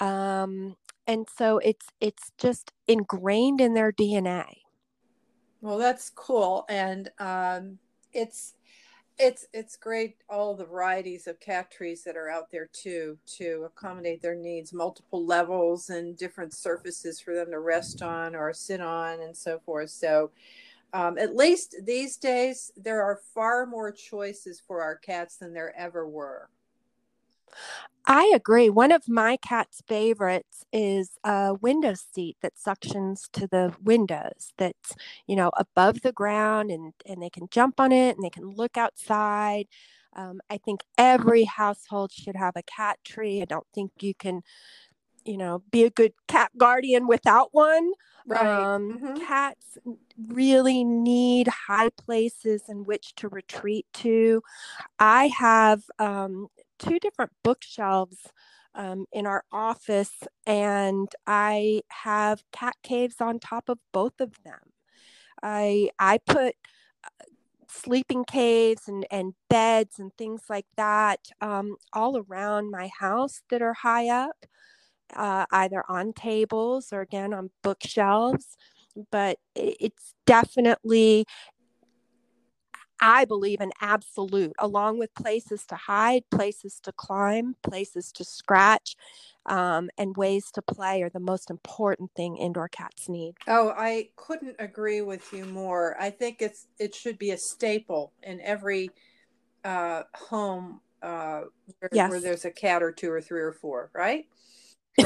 Um, and so it's it's just ingrained in their dna
well that's cool and um, it's it's it's great all the varieties of cat trees that are out there too to accommodate their needs multiple levels and different surfaces for them to rest on or sit on and so forth. So um, at least these days there are far more choices for our cats than there ever were
I agree. One of my cat's favorites is a window seat that suctions to the windows that's, you know, above the ground and, and they can jump on it and they can look outside. Um, I think every household should have a cat tree. I don't think you can, you know, be a good cat guardian without one.
Right.
Um, mm-hmm. Cats really need high places in which to retreat to. I have um, two different bookshelves um, in our office, and I have cat caves on top of both of them. I I put uh, sleeping caves and, and beds and things like that um, all around my house that are high up, uh, either on tables or again on bookshelves. But it's definitely I believe an absolute, along with places to hide, places to climb, places to scratch, um, and ways to play are the most important thing indoor cats need.
Oh, I couldn't agree with you more. I think it's it should be a staple in every uh, home uh, where, yes. where there's a cat or two or three or four, right? [laughs] [laughs]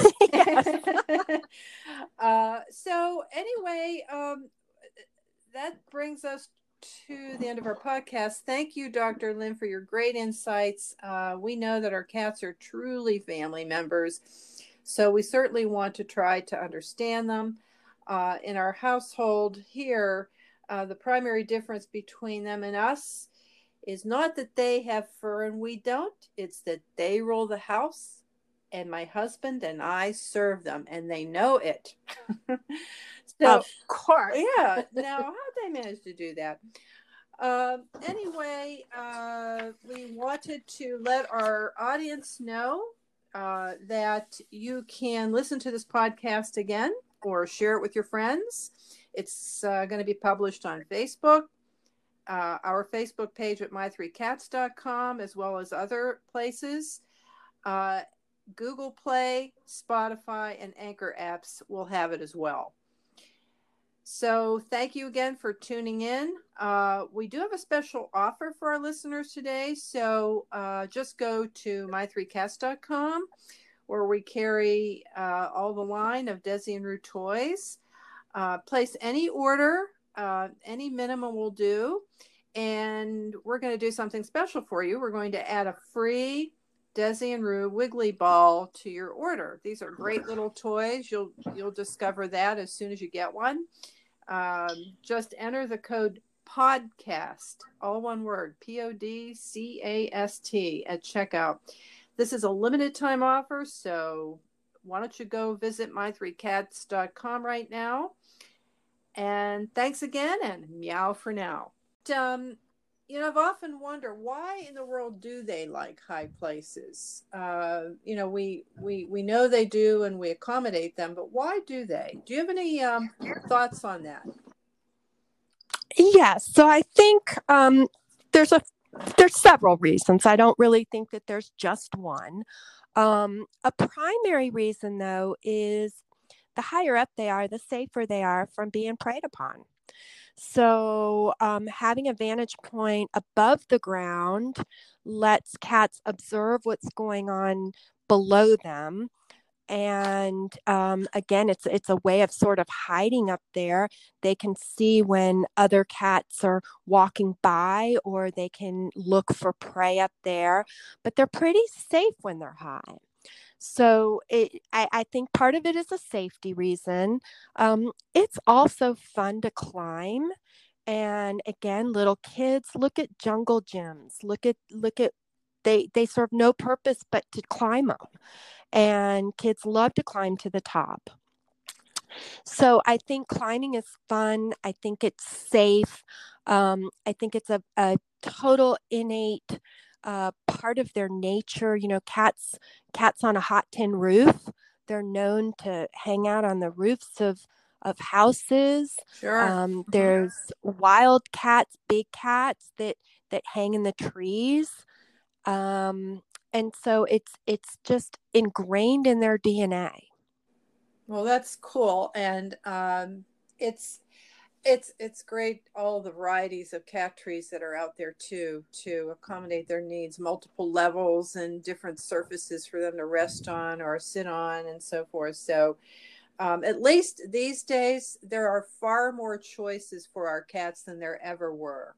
uh, so anyway, um, that brings us to the end of our podcast. Thank you, Dr. Lynn, for your great insights. Uh, we know that our cats are truly family members, so we certainly want to try to understand them. Uh, in our household here, uh, the primary difference between them and us is not that they have fur and we don't, it's that they rule the house and my husband and I serve them and they know it. [laughs]
So, of course.
Yeah. [laughs] Now, how did they manage to do that? Uh, anyway, uh, we wanted to let our audience know uh, that you can listen to this podcast again or share it with your friends. It's uh, going to be published on Facebook, uh, our Facebook page at my3cats.com, as well as other places. Uh, Google Play, Spotify, and Anchor apps will have it as well. So, thank you again for tuning in. Uh, we do have a special offer for our listeners today. So, uh, just go to my3cats.com where we carry uh, all the line of Dezi and Roo toys. Uh, place any order, uh, any minimum will do. And we're going to do something special for you. We're going to add a free Dezi and Roo Wiggly Ball to your order. These are great little toys. You'll you'll discover that as soon as you get one um, just enter the code podcast, all one word, P O D C A S T, at checkout. This is a limited time offer, so why don't you go visit my3cats.com right now? And thanks again, and meow for now. Um, you know, I've often wondered why in the world do they like high places? Uh, you know, we we we know they do, and we accommodate them, but why do they? Do you have any um, thoughts on that?
Yes. So I think um, there's a there's several reasons. I don't really think that there's just one. Um, a primary reason, though, is the higher up they are, the safer they are from being preyed upon. So, um, having a vantage point above the ground lets cats observe what's going on below them. And um, again, it's it's a way of sort of hiding up there. They can see when other cats are walking by, or they can look for prey up there. But they're pretty safe when they're high. So it, I, I, think part of it is a safety reason. Um, it's also fun to climb. And again, little kids look at jungle gyms. Look at look at they they serve no purpose but to climb them, and kids love to climb to the top. So I think climbing is fun. I think it's safe. Um, I think it's a, a total innate uh, part of their nature. You know, cats cats on a hot tin roof. They're known to hang out on the roofs of of houses.
Sure. Um,
mm-hmm. there's wild cats, big cats that that hang in the trees. Um, and so it's it's just ingrained in their DNA.
Well, that's cool, and um, it's it's it's great all the varieties of cat trees that are out there too to accommodate their needs multiple levels and different surfaces for them to rest on or sit on and so forth. So um, at least these days there are far more choices for our cats than there ever were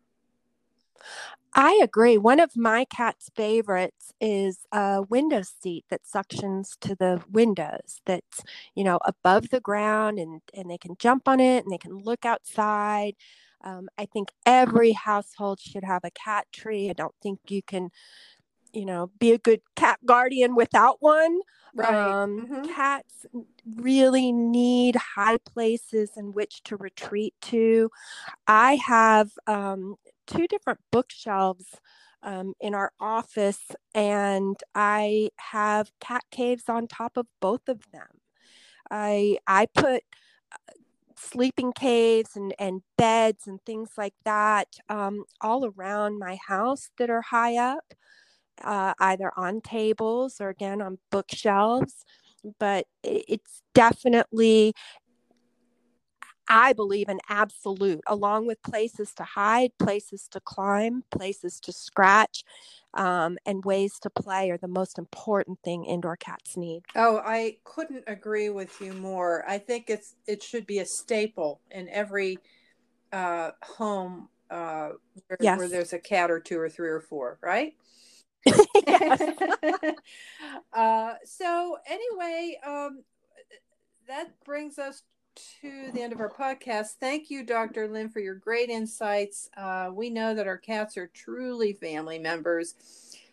I agree. One of my cat's favorites is a window seat that suctions to the windows that's, you know, above the ground and, and they can jump on it and they can look outside. Um, I think every household should have a cat tree. I don't think you can, you know, be a good cat guardian without one.
Right.
Um,
mm-hmm.
Cats really need high places in which to retreat to. I have um, two different bookshelves um, in our office, and I have cat caves on top of both of them. I I put uh, sleeping caves and, and beds and things like that um, all around my house that are high up, uh, either on tables or again on bookshelves. But it's definitely I believe in absolute, along with places to hide, places to climb, places to scratch, um, and ways to play are the most important thing indoor cats need.
Oh, I couldn't agree with you more. I think it's it should be a staple in every uh, home uh, where, yes. where there's a cat or two or three or four, right? [laughs] [laughs] uh, so anyway, um, that brings us to the end of our podcast. Thank you, Dr. Lynn, for your great insights. Uh, we know that our cats are truly family members,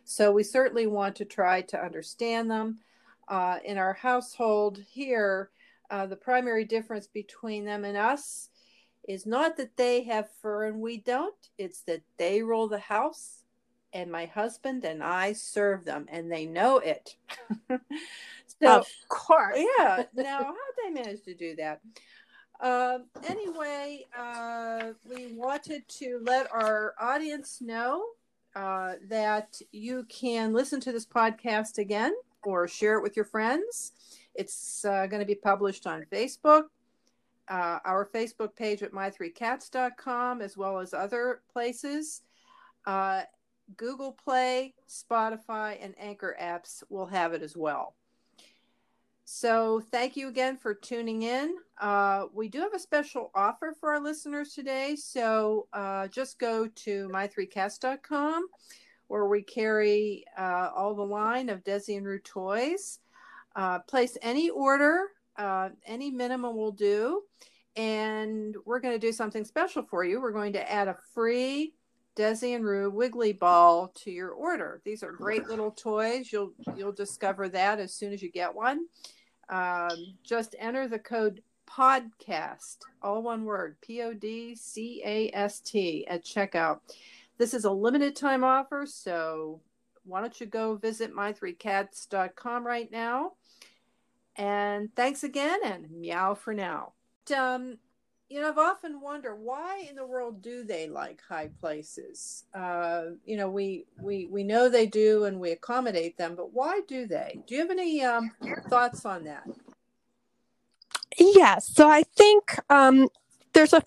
so we certainly want to try to understand them. Uh, in our household here, uh, the primary difference between them and us is not that they have fur and we don't, it's that they rule the house and my husband and I serve them and they know it. [laughs]
So, of course.
yeah. [laughs] Now, how did they manage to do that? Uh, anyway, uh, we wanted to let our audience know uh, that you can listen to this podcast again or share it with your friends. It's uh, going to be published on Facebook, uh, our Facebook page at my3cats.com, as well as other places. Uh, Google Play, Spotify, and Anchor apps will have it as well. So, thank you again for tuning in. Uh, we do have a special offer for our listeners today. So, uh, just go to my3cats.com where we carry uh, all the line of Dezi and Roo toys. Uh, place any order, uh, any minimum will do. And we're going to do something special for you. We're going to add a free Dezi and Roo Wiggly Ball to your order. These are great little toys. You'll you'll discover that as soon as you get one um, just enter the code podcast, all one word, P O D C A S T, at checkout. This is a limited time offer, so why don't you go visit my3cats.com right now? And thanks again, and meow for now. Um, you know, I've often wondered why in the world do they like high places? Uh, you know, we we we know they do, and we accommodate them, but why do they? Do you have any um, thoughts on that?
Yes. So I think um, there's a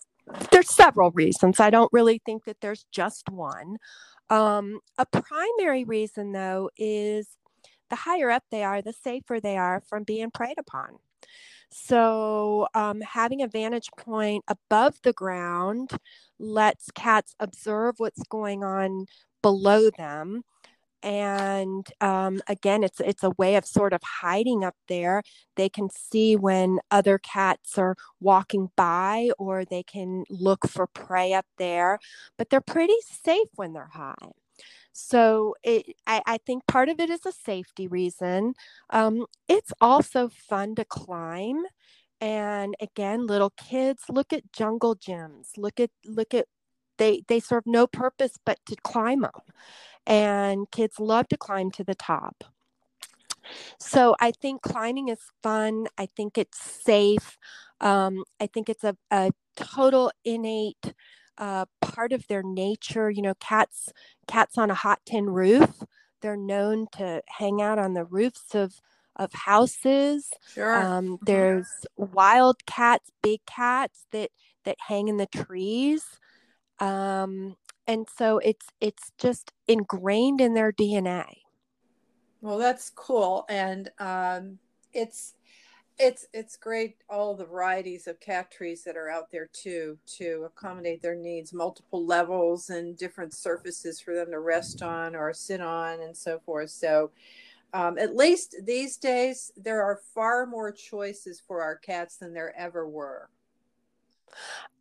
there's several reasons. I don't really think that there's just one. Um, a primary reason, though, is the higher up they are, the safer they are from being preyed upon. So, um, having a vantage point above the ground lets cats observe what's going on below them. And um, again, it's it's a way of sort of hiding up there. They can see when other cats are walking by, or they can look for prey up there. But they're pretty safe when they're high. So it, I, I, think part of it is a safety reason. Um, it's also fun to climb. And again, little kids look at jungle gyms. Look at look at they they serve no purpose but to climb them, and kids love to climb to the top. So I think climbing is fun. I think it's safe. Um, I think it's a, a total innate uh, part of their nature. You know, cats cats on a hot tin roof. They're known to hang out on the roofs of of houses.
Sure. Um,
mm-hmm. there's wild cats, big cats that that hang in the trees. Um, and so it's it's just ingrained in their DNA.
Well, that's cool, and um, it's it's it's great all the varieties of cat trees that are out there too to accommodate their needs multiple levels and different surfaces for them to rest on or sit on and so forth. So um, at least these days there are far more choices for our cats than there ever were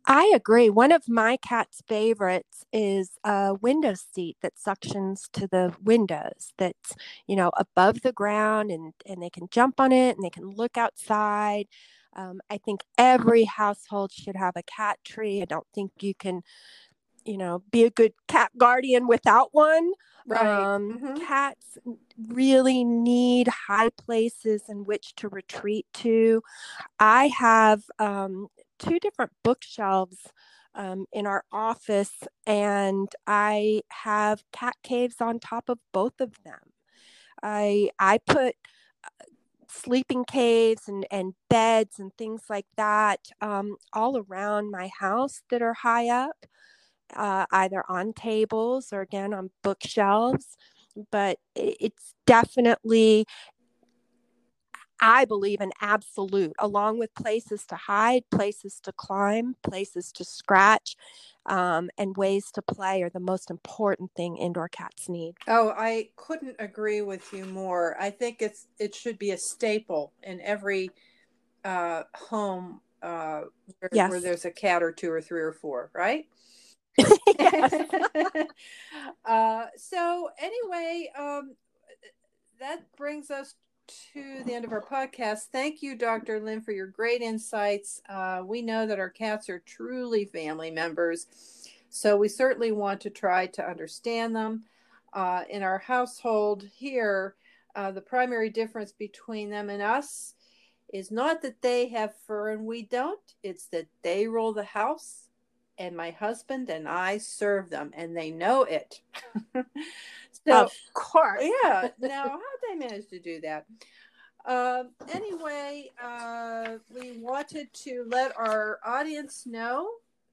I agree. One of my cat's favorites is a window seat that suctions to the windows that's, you know, above the ground and, and they can jump on it and they can look outside. Um, I think every household should have a cat tree. I don't think you can, you know, be a good cat guardian without one.
Right.
Um, mm-hmm. Cats really need high places in which to retreat to. I have um, two different bookshelves um, in our office, and I have cat caves on top of both of them. I I put uh, sleeping caves and, and beds and things like that um, all around my house that are high up, uh, either on tables or again on bookshelves. But it's definitely I believe in absolute, along with places to hide, places to climb, places to scratch, um, and ways to play are the most important thing indoor cats need.
Oh, I couldn't agree with you more. I think it's it should be a staple in every uh, home uh, where, yes. where there's a cat or two or three or four, right? [laughs] [laughs] uh, so anyway, um, that brings us to the end of our podcast. Thank you, Dr. Lynn, for your great insights. Uh, we know that our cats are truly family members, so we certainly want to try to understand them. Uh, in our household here, uh, the primary difference between them and us is not that they have fur and we don't, it's that they rule the house and my husband and I serve them and they know it. [laughs]
so, of course.
yeah. [laughs] Now, how did they manage to do that? Uh, anyway, uh, we wanted to let our audience know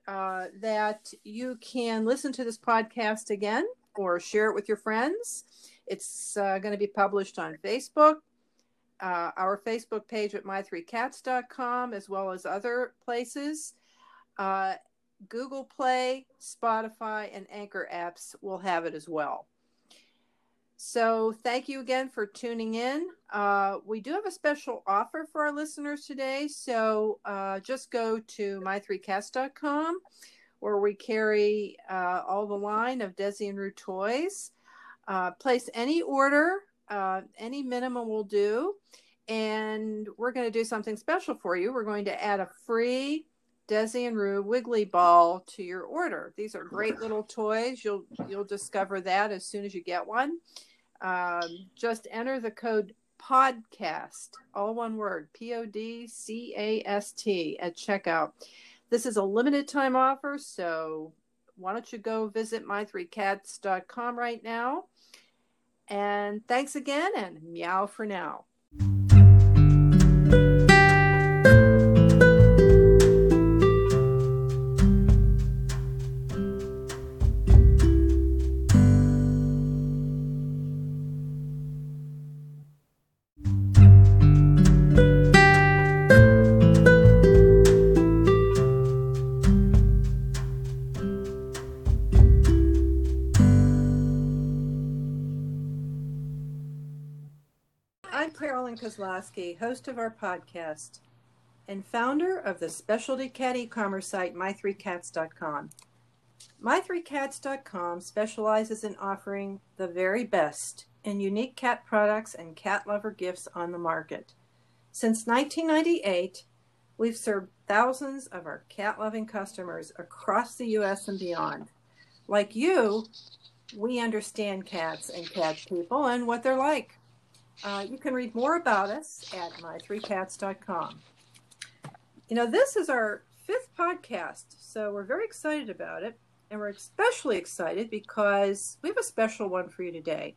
uh, that you can listen to this podcast again or share it with your friends. It's uh, going to be published on Facebook, uh, our Facebook page at my3cats.com, as well as other places. Uh, Google Play, Spotify, and Anchor apps will have it as well. So, thank you again for tuning in. Uh, we do have a special offer for our listeners today. So, uh, just go to my3cats.com where we carry uh, all the line of Dezi and Roo toys. Uh, place any order, uh, any minimum will do. And we're going to do something special for you. We're going to add a free Dezi and Roo Wiggly Ball to your order. These are great little toys. You'll you'll discover that as soon as you get one. Um, just enter the code podcast, all one word, P O D C A S T at checkout. This is a limited time offer, so why don't you go visit my3cats.com right now? And thanks again, and meow for now. Kozlowski, host of our podcast and founder of the specialty cat e-commerce site my3cats.com. My3cats.com specializes in offering the very best in unique cat products and cat lover gifts on the market. Since 1998, we've served thousands of our cat loving customers across the U.S. and beyond. Like you, we understand cats and cat people and what they're like. Uh, you can read more about us at my3cats.com. You know, this is our fifth podcast, so we're very excited about it. And we're especially excited because we have a special one for you today.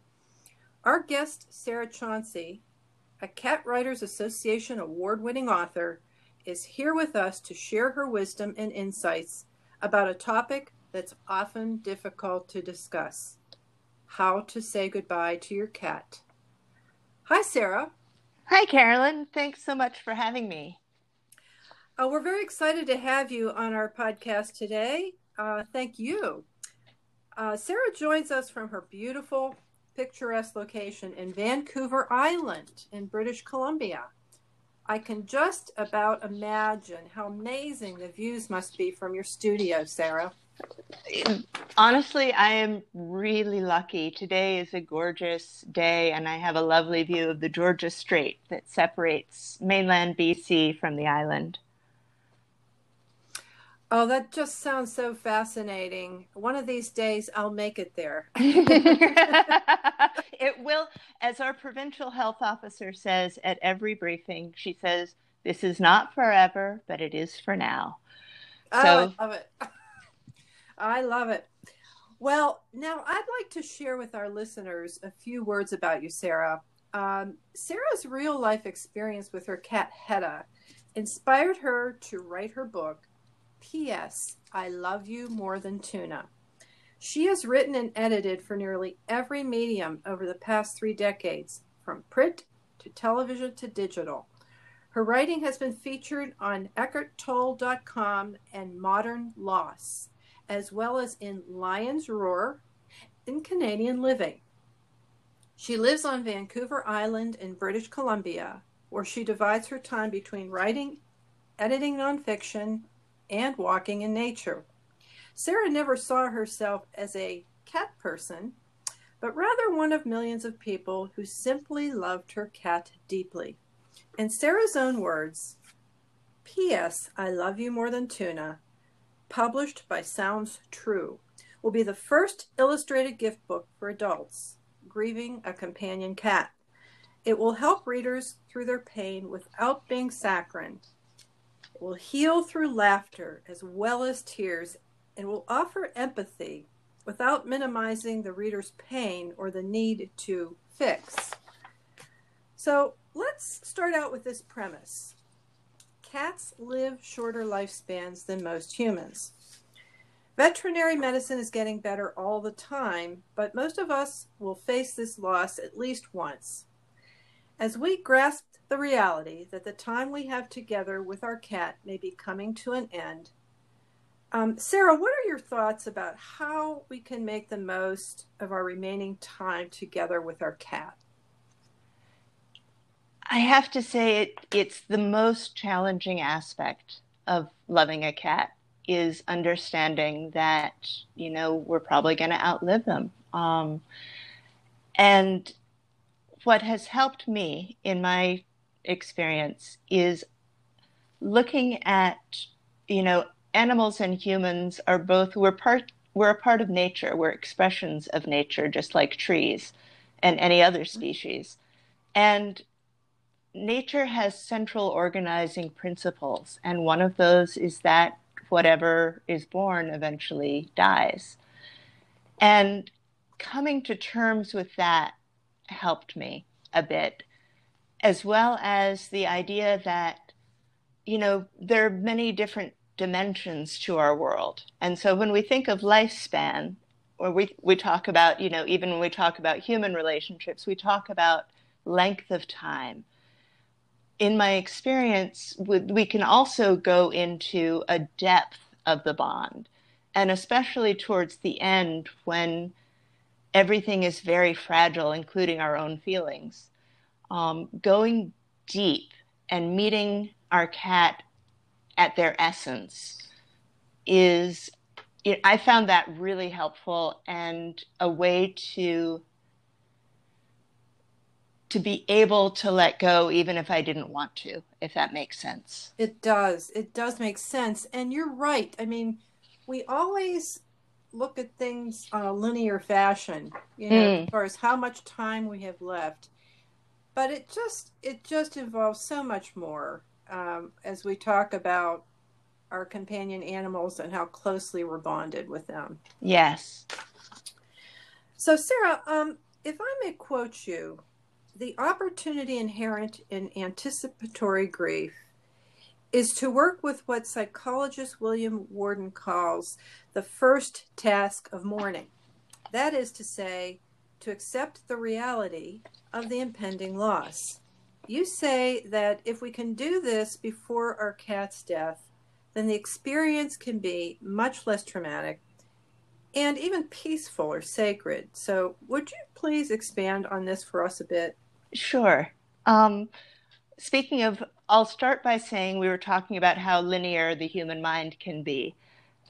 Our guest, Sarah Chauncey, a Cat Writers Association award winning author, is here with us to share her wisdom and insights about a topic that's often difficult to discuss how to say goodbye to your cat. Hi, Sarah.
Hi, Carolyn. Thanks so much for having me.
Uh, we're very excited to have you on our podcast today. Uh, thank you. Uh, Sarah joins us from her beautiful, picturesque location in Vancouver Island in British Columbia. I can just about imagine how amazing the views must be from your studio, Sarah.
Honestly, I am really lucky. Today is a gorgeous day, and I have a lovely view of the Georgia Strait that separates mainland BC from the island.
Oh, that just sounds so fascinating. One of these days I'll make it there. [laughs] [laughs]
it will, as our provincial health officer says at every briefing, she says, This is not forever, but it is for now.
Oh, so, I love it. I love it. Well, now I'd like to share with our listeners a few words about you, Sarah. Um, Sarah's real life experience with her cat Hedda inspired her to write her book, P.S. I Love You More Than Tuna. She has written and edited for nearly every medium over the past three decades, from print to television to digital. Her writing has been featured on EckhartTolle.com and Modern Loss as well as in Lion's Roar in Canadian Living. She lives on Vancouver Island in British Columbia, where she divides her time between writing, editing nonfiction, and walking in nature. Sarah never saw herself as a cat person, but rather one of millions of people who simply loved her cat deeply. In Sarah's own words, P.S. I love you more than tuna published by Sounds True, will be the first illustrated gift book for adults grieving a companion cat. It will help readers through their pain without being saccharine. It will heal through laughter as well as tears and will offer empathy without minimizing the reader's pain or the need to fix. So let's start out with this premise cats live shorter lifespans than most humans. Veterinary medicine is getting better all the time, but most of us will face this loss at least once. As we grasp the reality that the time we have together with our cat may be coming to an end, um, Sarah, what are your thoughts about how we can make the most of our remaining time together with our cat?
I have to say it, it's the most challenging aspect of loving a cat is understanding that you know we're probably going to outlive them um, and what has helped me in my experience is looking at you know, animals and humans are both we're part we're a part of nature. We're expressions of nature, just like trees and any other species. And nature has central organizing principles, and one of those is that whatever is born eventually dies. And coming to terms with that helped me a bit, as well as the idea that, you know, there are many different dimensions to our world. And so when we think of lifespan, or we, we talk about, you know, even when we talk about human relationships, we talk about length of time. In my experience, we can also go into a depth of the bond, and especially towards the end when everything is very fragile, including our own feelings. Um, going deep and meeting our cat at their essence is I found that really helpful and a way to to be able to let go even if I didn't want to, if that makes sense.
It does. It does make sense. And you're right. I mean, we always look at things on a linear fashion, you know, mm. as far as how much time we have left. But it just it just involves so much more um, as we talk about our companion animals and how closely we're bonded with them.
Yes.
So, Sarah, um, if I may quote you, the opportunity inherent in anticipatory grief is to work with what psychologist William Worden calls the first task of mourning. That is to say, to accept the reality of the impending loss. You say that if we can do this before our cat's death, then the experience can be much less traumatic and even peaceful or sacred. So, would you please expand on this for us a bit?
Sure. Um, speaking of, I'll start by saying we were talking about how linear the human mind can be.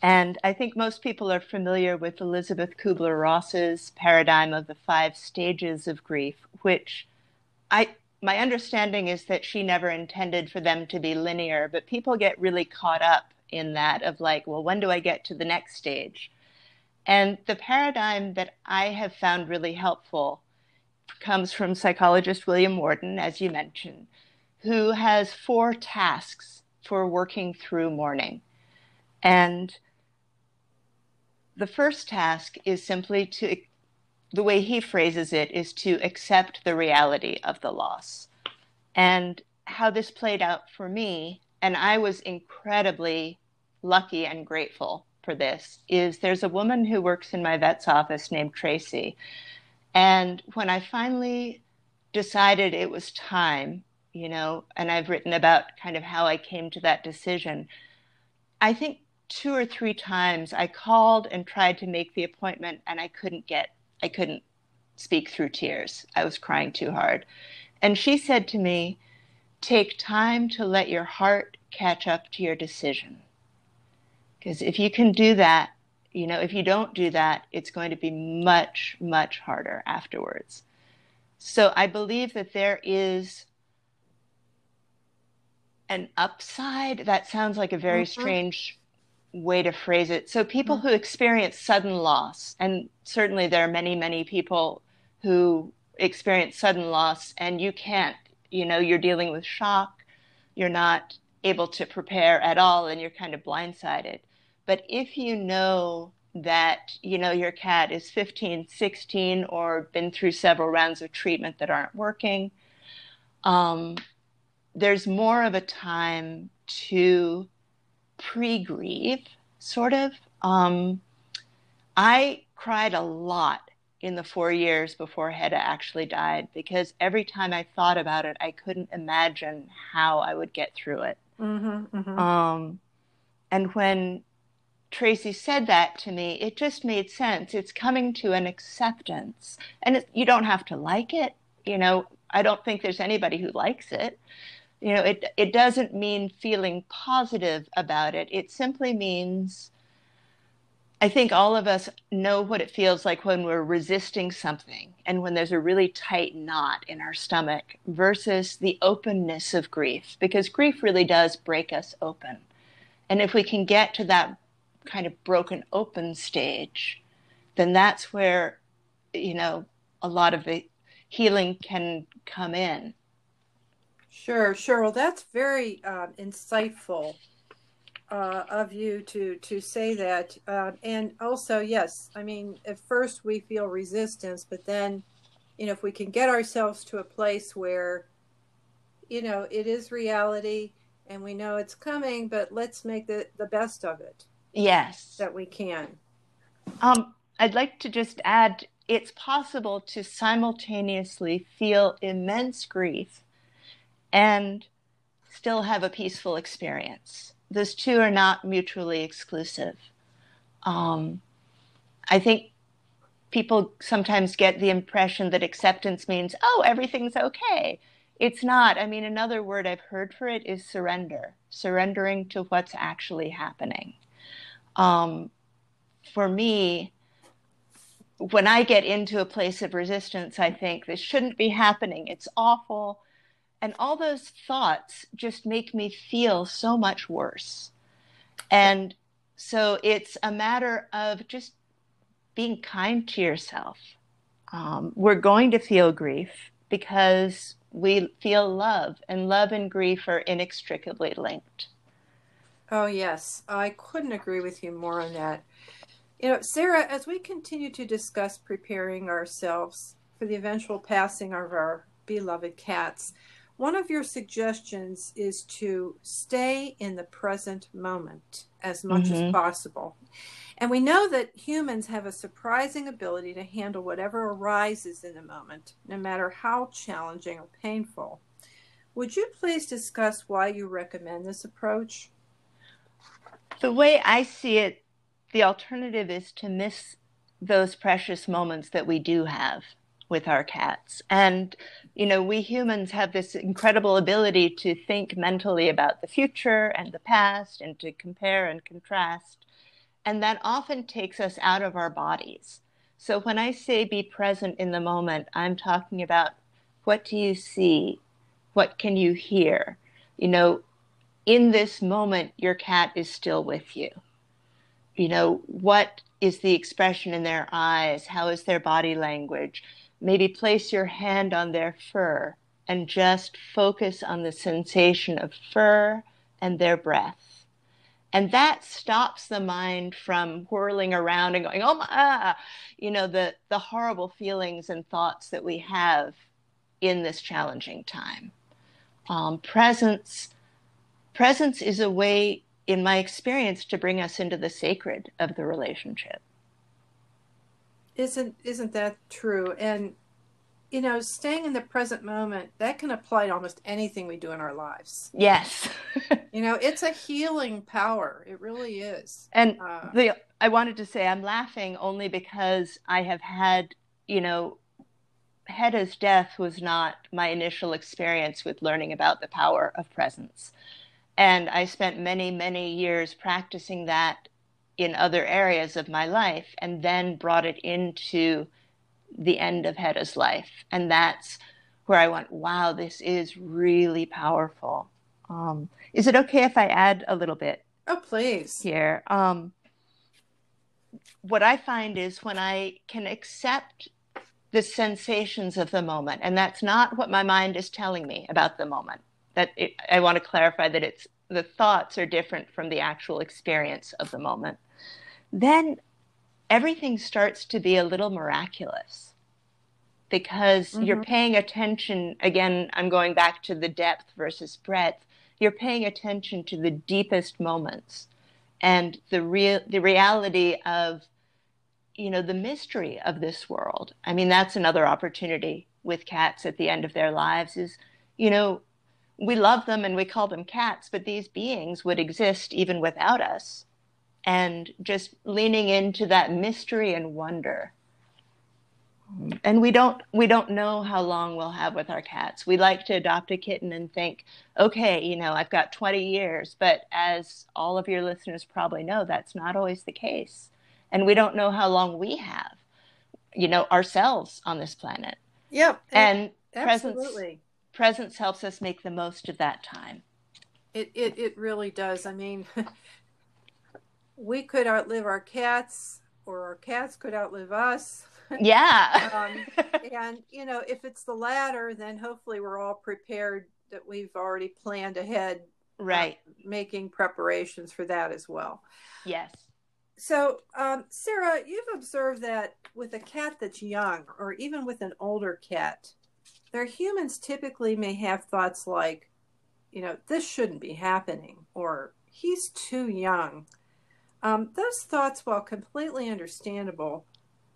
And I think most people are familiar with Elisabeth Kübler-Ross's paradigm of the five stages of grief, which I my understanding is that she never intended for them to be linear, but people get really caught up in that of like, well, when do I get to the next stage? And the paradigm that I have found really helpful comes from psychologist William Worden, as you mentioned, who has four tasks for working through mourning. And the first task is simply to the way he phrases it is to accept the reality of the loss. And how this played out for me, and I was incredibly lucky and grateful for this, is there's a woman who works in my vet's office named Tracy. And when I finally decided it was time, you know, and I've written about kind of how I came to that decision, I think two or three times I called and tried to make the appointment and I couldn't get I couldn't speak through tears. I was crying too hard. And she said to me, Take time to let your heart catch up to your decision. Because if you can do that, you know, if you don't do that, it's going to be much, much harder afterwards. So I believe that there is an upside. That sounds like a very mm-hmm. strange way to phrase it. So people mm-hmm. who experience sudden loss, and certainly there are many, many people who experience sudden loss and you can't, you know, you're dealing with shock, you're not able to prepare at all and you're kind of blindsided. But if you know that, you know, your cat is 15, 16 or been through several rounds of treatment that aren't working, um, there's more of a time to pre grieve, sort of. Um, I cried a lot in the four years before Hedda actually died because every time I thought about it, I couldn't imagine how I would get through it. Mm-hmm, mm-hmm. Um, and when Tracy said that to me, it just made sense. It's coming to an acceptance, and it, you don't have to like it. You know, I don't think there's anybody who likes it you know it it doesn't mean feeling positive about it it simply means i think all of us know what it feels like when we're resisting something and when there's a really tight knot in our stomach versus the openness of grief because grief really does break us open And if we can get to that kind of broken open stage, then that's where, you know, a lot of the healing can come in.
Sure, sure. Well, that's very uh, insightful uh, of you to to say that. Uh, and also, yes, I mean, at first we feel resistance, but then, you know, if we can get ourselves to a place where, you know, it is reality and we know it's coming, but let's make the the best of it.
Yes,
that we can.
Um, I'd like to just add it's possible to simultaneously feel immense grief and still have a peaceful experience. Those two are not mutually exclusive. Um, I think people sometimes get the impression that acceptance means, oh, everything's okay. It's not. I mean, another word I've heard for it is surrender, surrendering to what's actually happening. Um, for me, when I get into a place of resistance, I think this shouldn't be happening. It's awful. And all those thoughts just make me feel so much worse. And so it's a matter of just being kind to yourself. Um, we're going to feel grief because we feel love, and love and grief are inextricably linked.
Oh, yes. I couldn't agree with you more on that. You know, Sarah, as we continue to discuss preparing ourselves for the eventual passing of our beloved cats, one of your suggestions is to stay in the present moment as much mm-hmm. as possible. And we know that humans have a surprising ability to handle whatever arises in the moment, no matter how challenging or painful. Would you please discuss why you recommend this approach?
The way I see it, the alternative is to miss those precious moments that we do have with our cats. And, you know, we humans have this incredible ability to think mentally about the future and the past and to compare and contrast. And that often takes us out of our bodies. So when I say be present in the moment, I'm talking about what do you see? What can you hear? You know, in this moment, your cat is still with you you know, what is the expression in their eyes? How is their body language? Maybe place your hand on their fur and just focus on the sensation of fur and their breath. And that stops the mind from whirling around and going, oh my, ah, you know, the, the horrible feelings and thoughts that we have in this challenging time. Um, presence, presence is a way in my experience, to bring us into the sacred of the relationship.
Isn't isn't that true? And you know, staying in the present moment that can apply to almost anything we do in our lives.
Yes, [laughs]
you know, it's a healing power. It really is.
And uh, the I wanted to say I'm laughing only because I have had you know Hedda's death was not my initial experience with learning about the power of presence. And I spent many, many years practicing that in other areas of my life and then brought it into the end of Hedda's life. And that's where I went, wow, this is really powerful. Um, is it okay if I add a little bit?
Oh, please.
Here. Um, what I find is when I can accept the sensations of the moment, and that's not what my mind is telling me about the moment that it, I want to clarify that it's the thoughts are different from the actual experience of the moment. Then everything starts to be a little miraculous because mm-hmm. you're paying attention. Again, I'm going back to the depth versus breadth. You're paying attention to the deepest moments and the real the reality of you know the mystery of this world. I mean, that's another opportunity with cats at the end of their lives is you know we love them and we call them cats, but these beings would exist even without us. And just leaning into that mystery and wonder. And we don't we don't know how long we'll have with our cats. We like to adopt a kitten and think, okay, you know, I've got 20 years, but as all of your listeners probably know, that's not always the case. And we don't know how long we have, you know, ourselves on this planet.
Yep.
And
absolutely.
presence presence helps us make the most of that time.
It, it, it really does. I mean, [laughs] we could outlive our cats, or our cats could outlive us. [laughs]
Yeah.
um, and, you know, if it's the latter, then hopefully we're all prepared that we've already planned ahead.
Uh, right.
Uh, making preparations for that as well.
Yes.
So, um, Sarah, you've observed that with a cat that's young, or even with an older cat, their humans typically may have thoughts like, you know, this shouldn't be happening, or he's too young. Um, those thoughts, while completely understandable,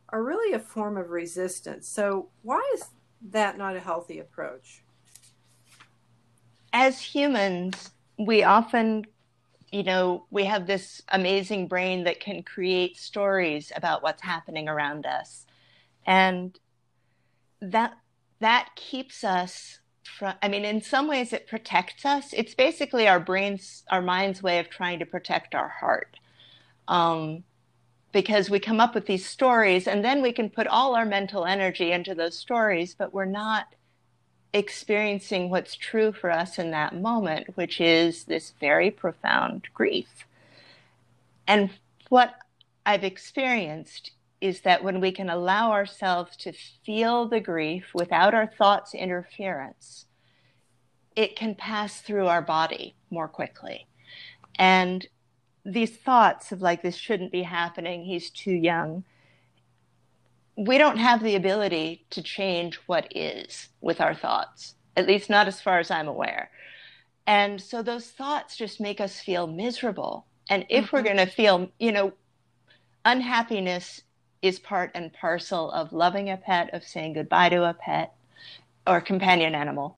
are really a form of resistance. So, why is that not a healthy approach?
As humans, we often, you know, we have this amazing brain that can create stories about what's happening around us. And that that keeps us from i mean in some ways it protects us it's basically our brains our mind's way of trying to protect our heart um, because we come up with these stories and then we can put all our mental energy into those stories, but we're not experiencing what's true for us in that moment, which is this very profound grief. And what I've experienced is that when we can allow ourselves to feel the grief without our thoughts' interference, it can pass through our body more quickly. And these thoughts of like this shouldn't be happening he's too young we don't have the ability to change what is with our thoughts at least not as far as i'm aware and so those thoughts just make us feel miserable and if mm-hmm. we're going to feel you know unhappiness is part and parcel of loving a pet of saying goodbye to a pet or companion animal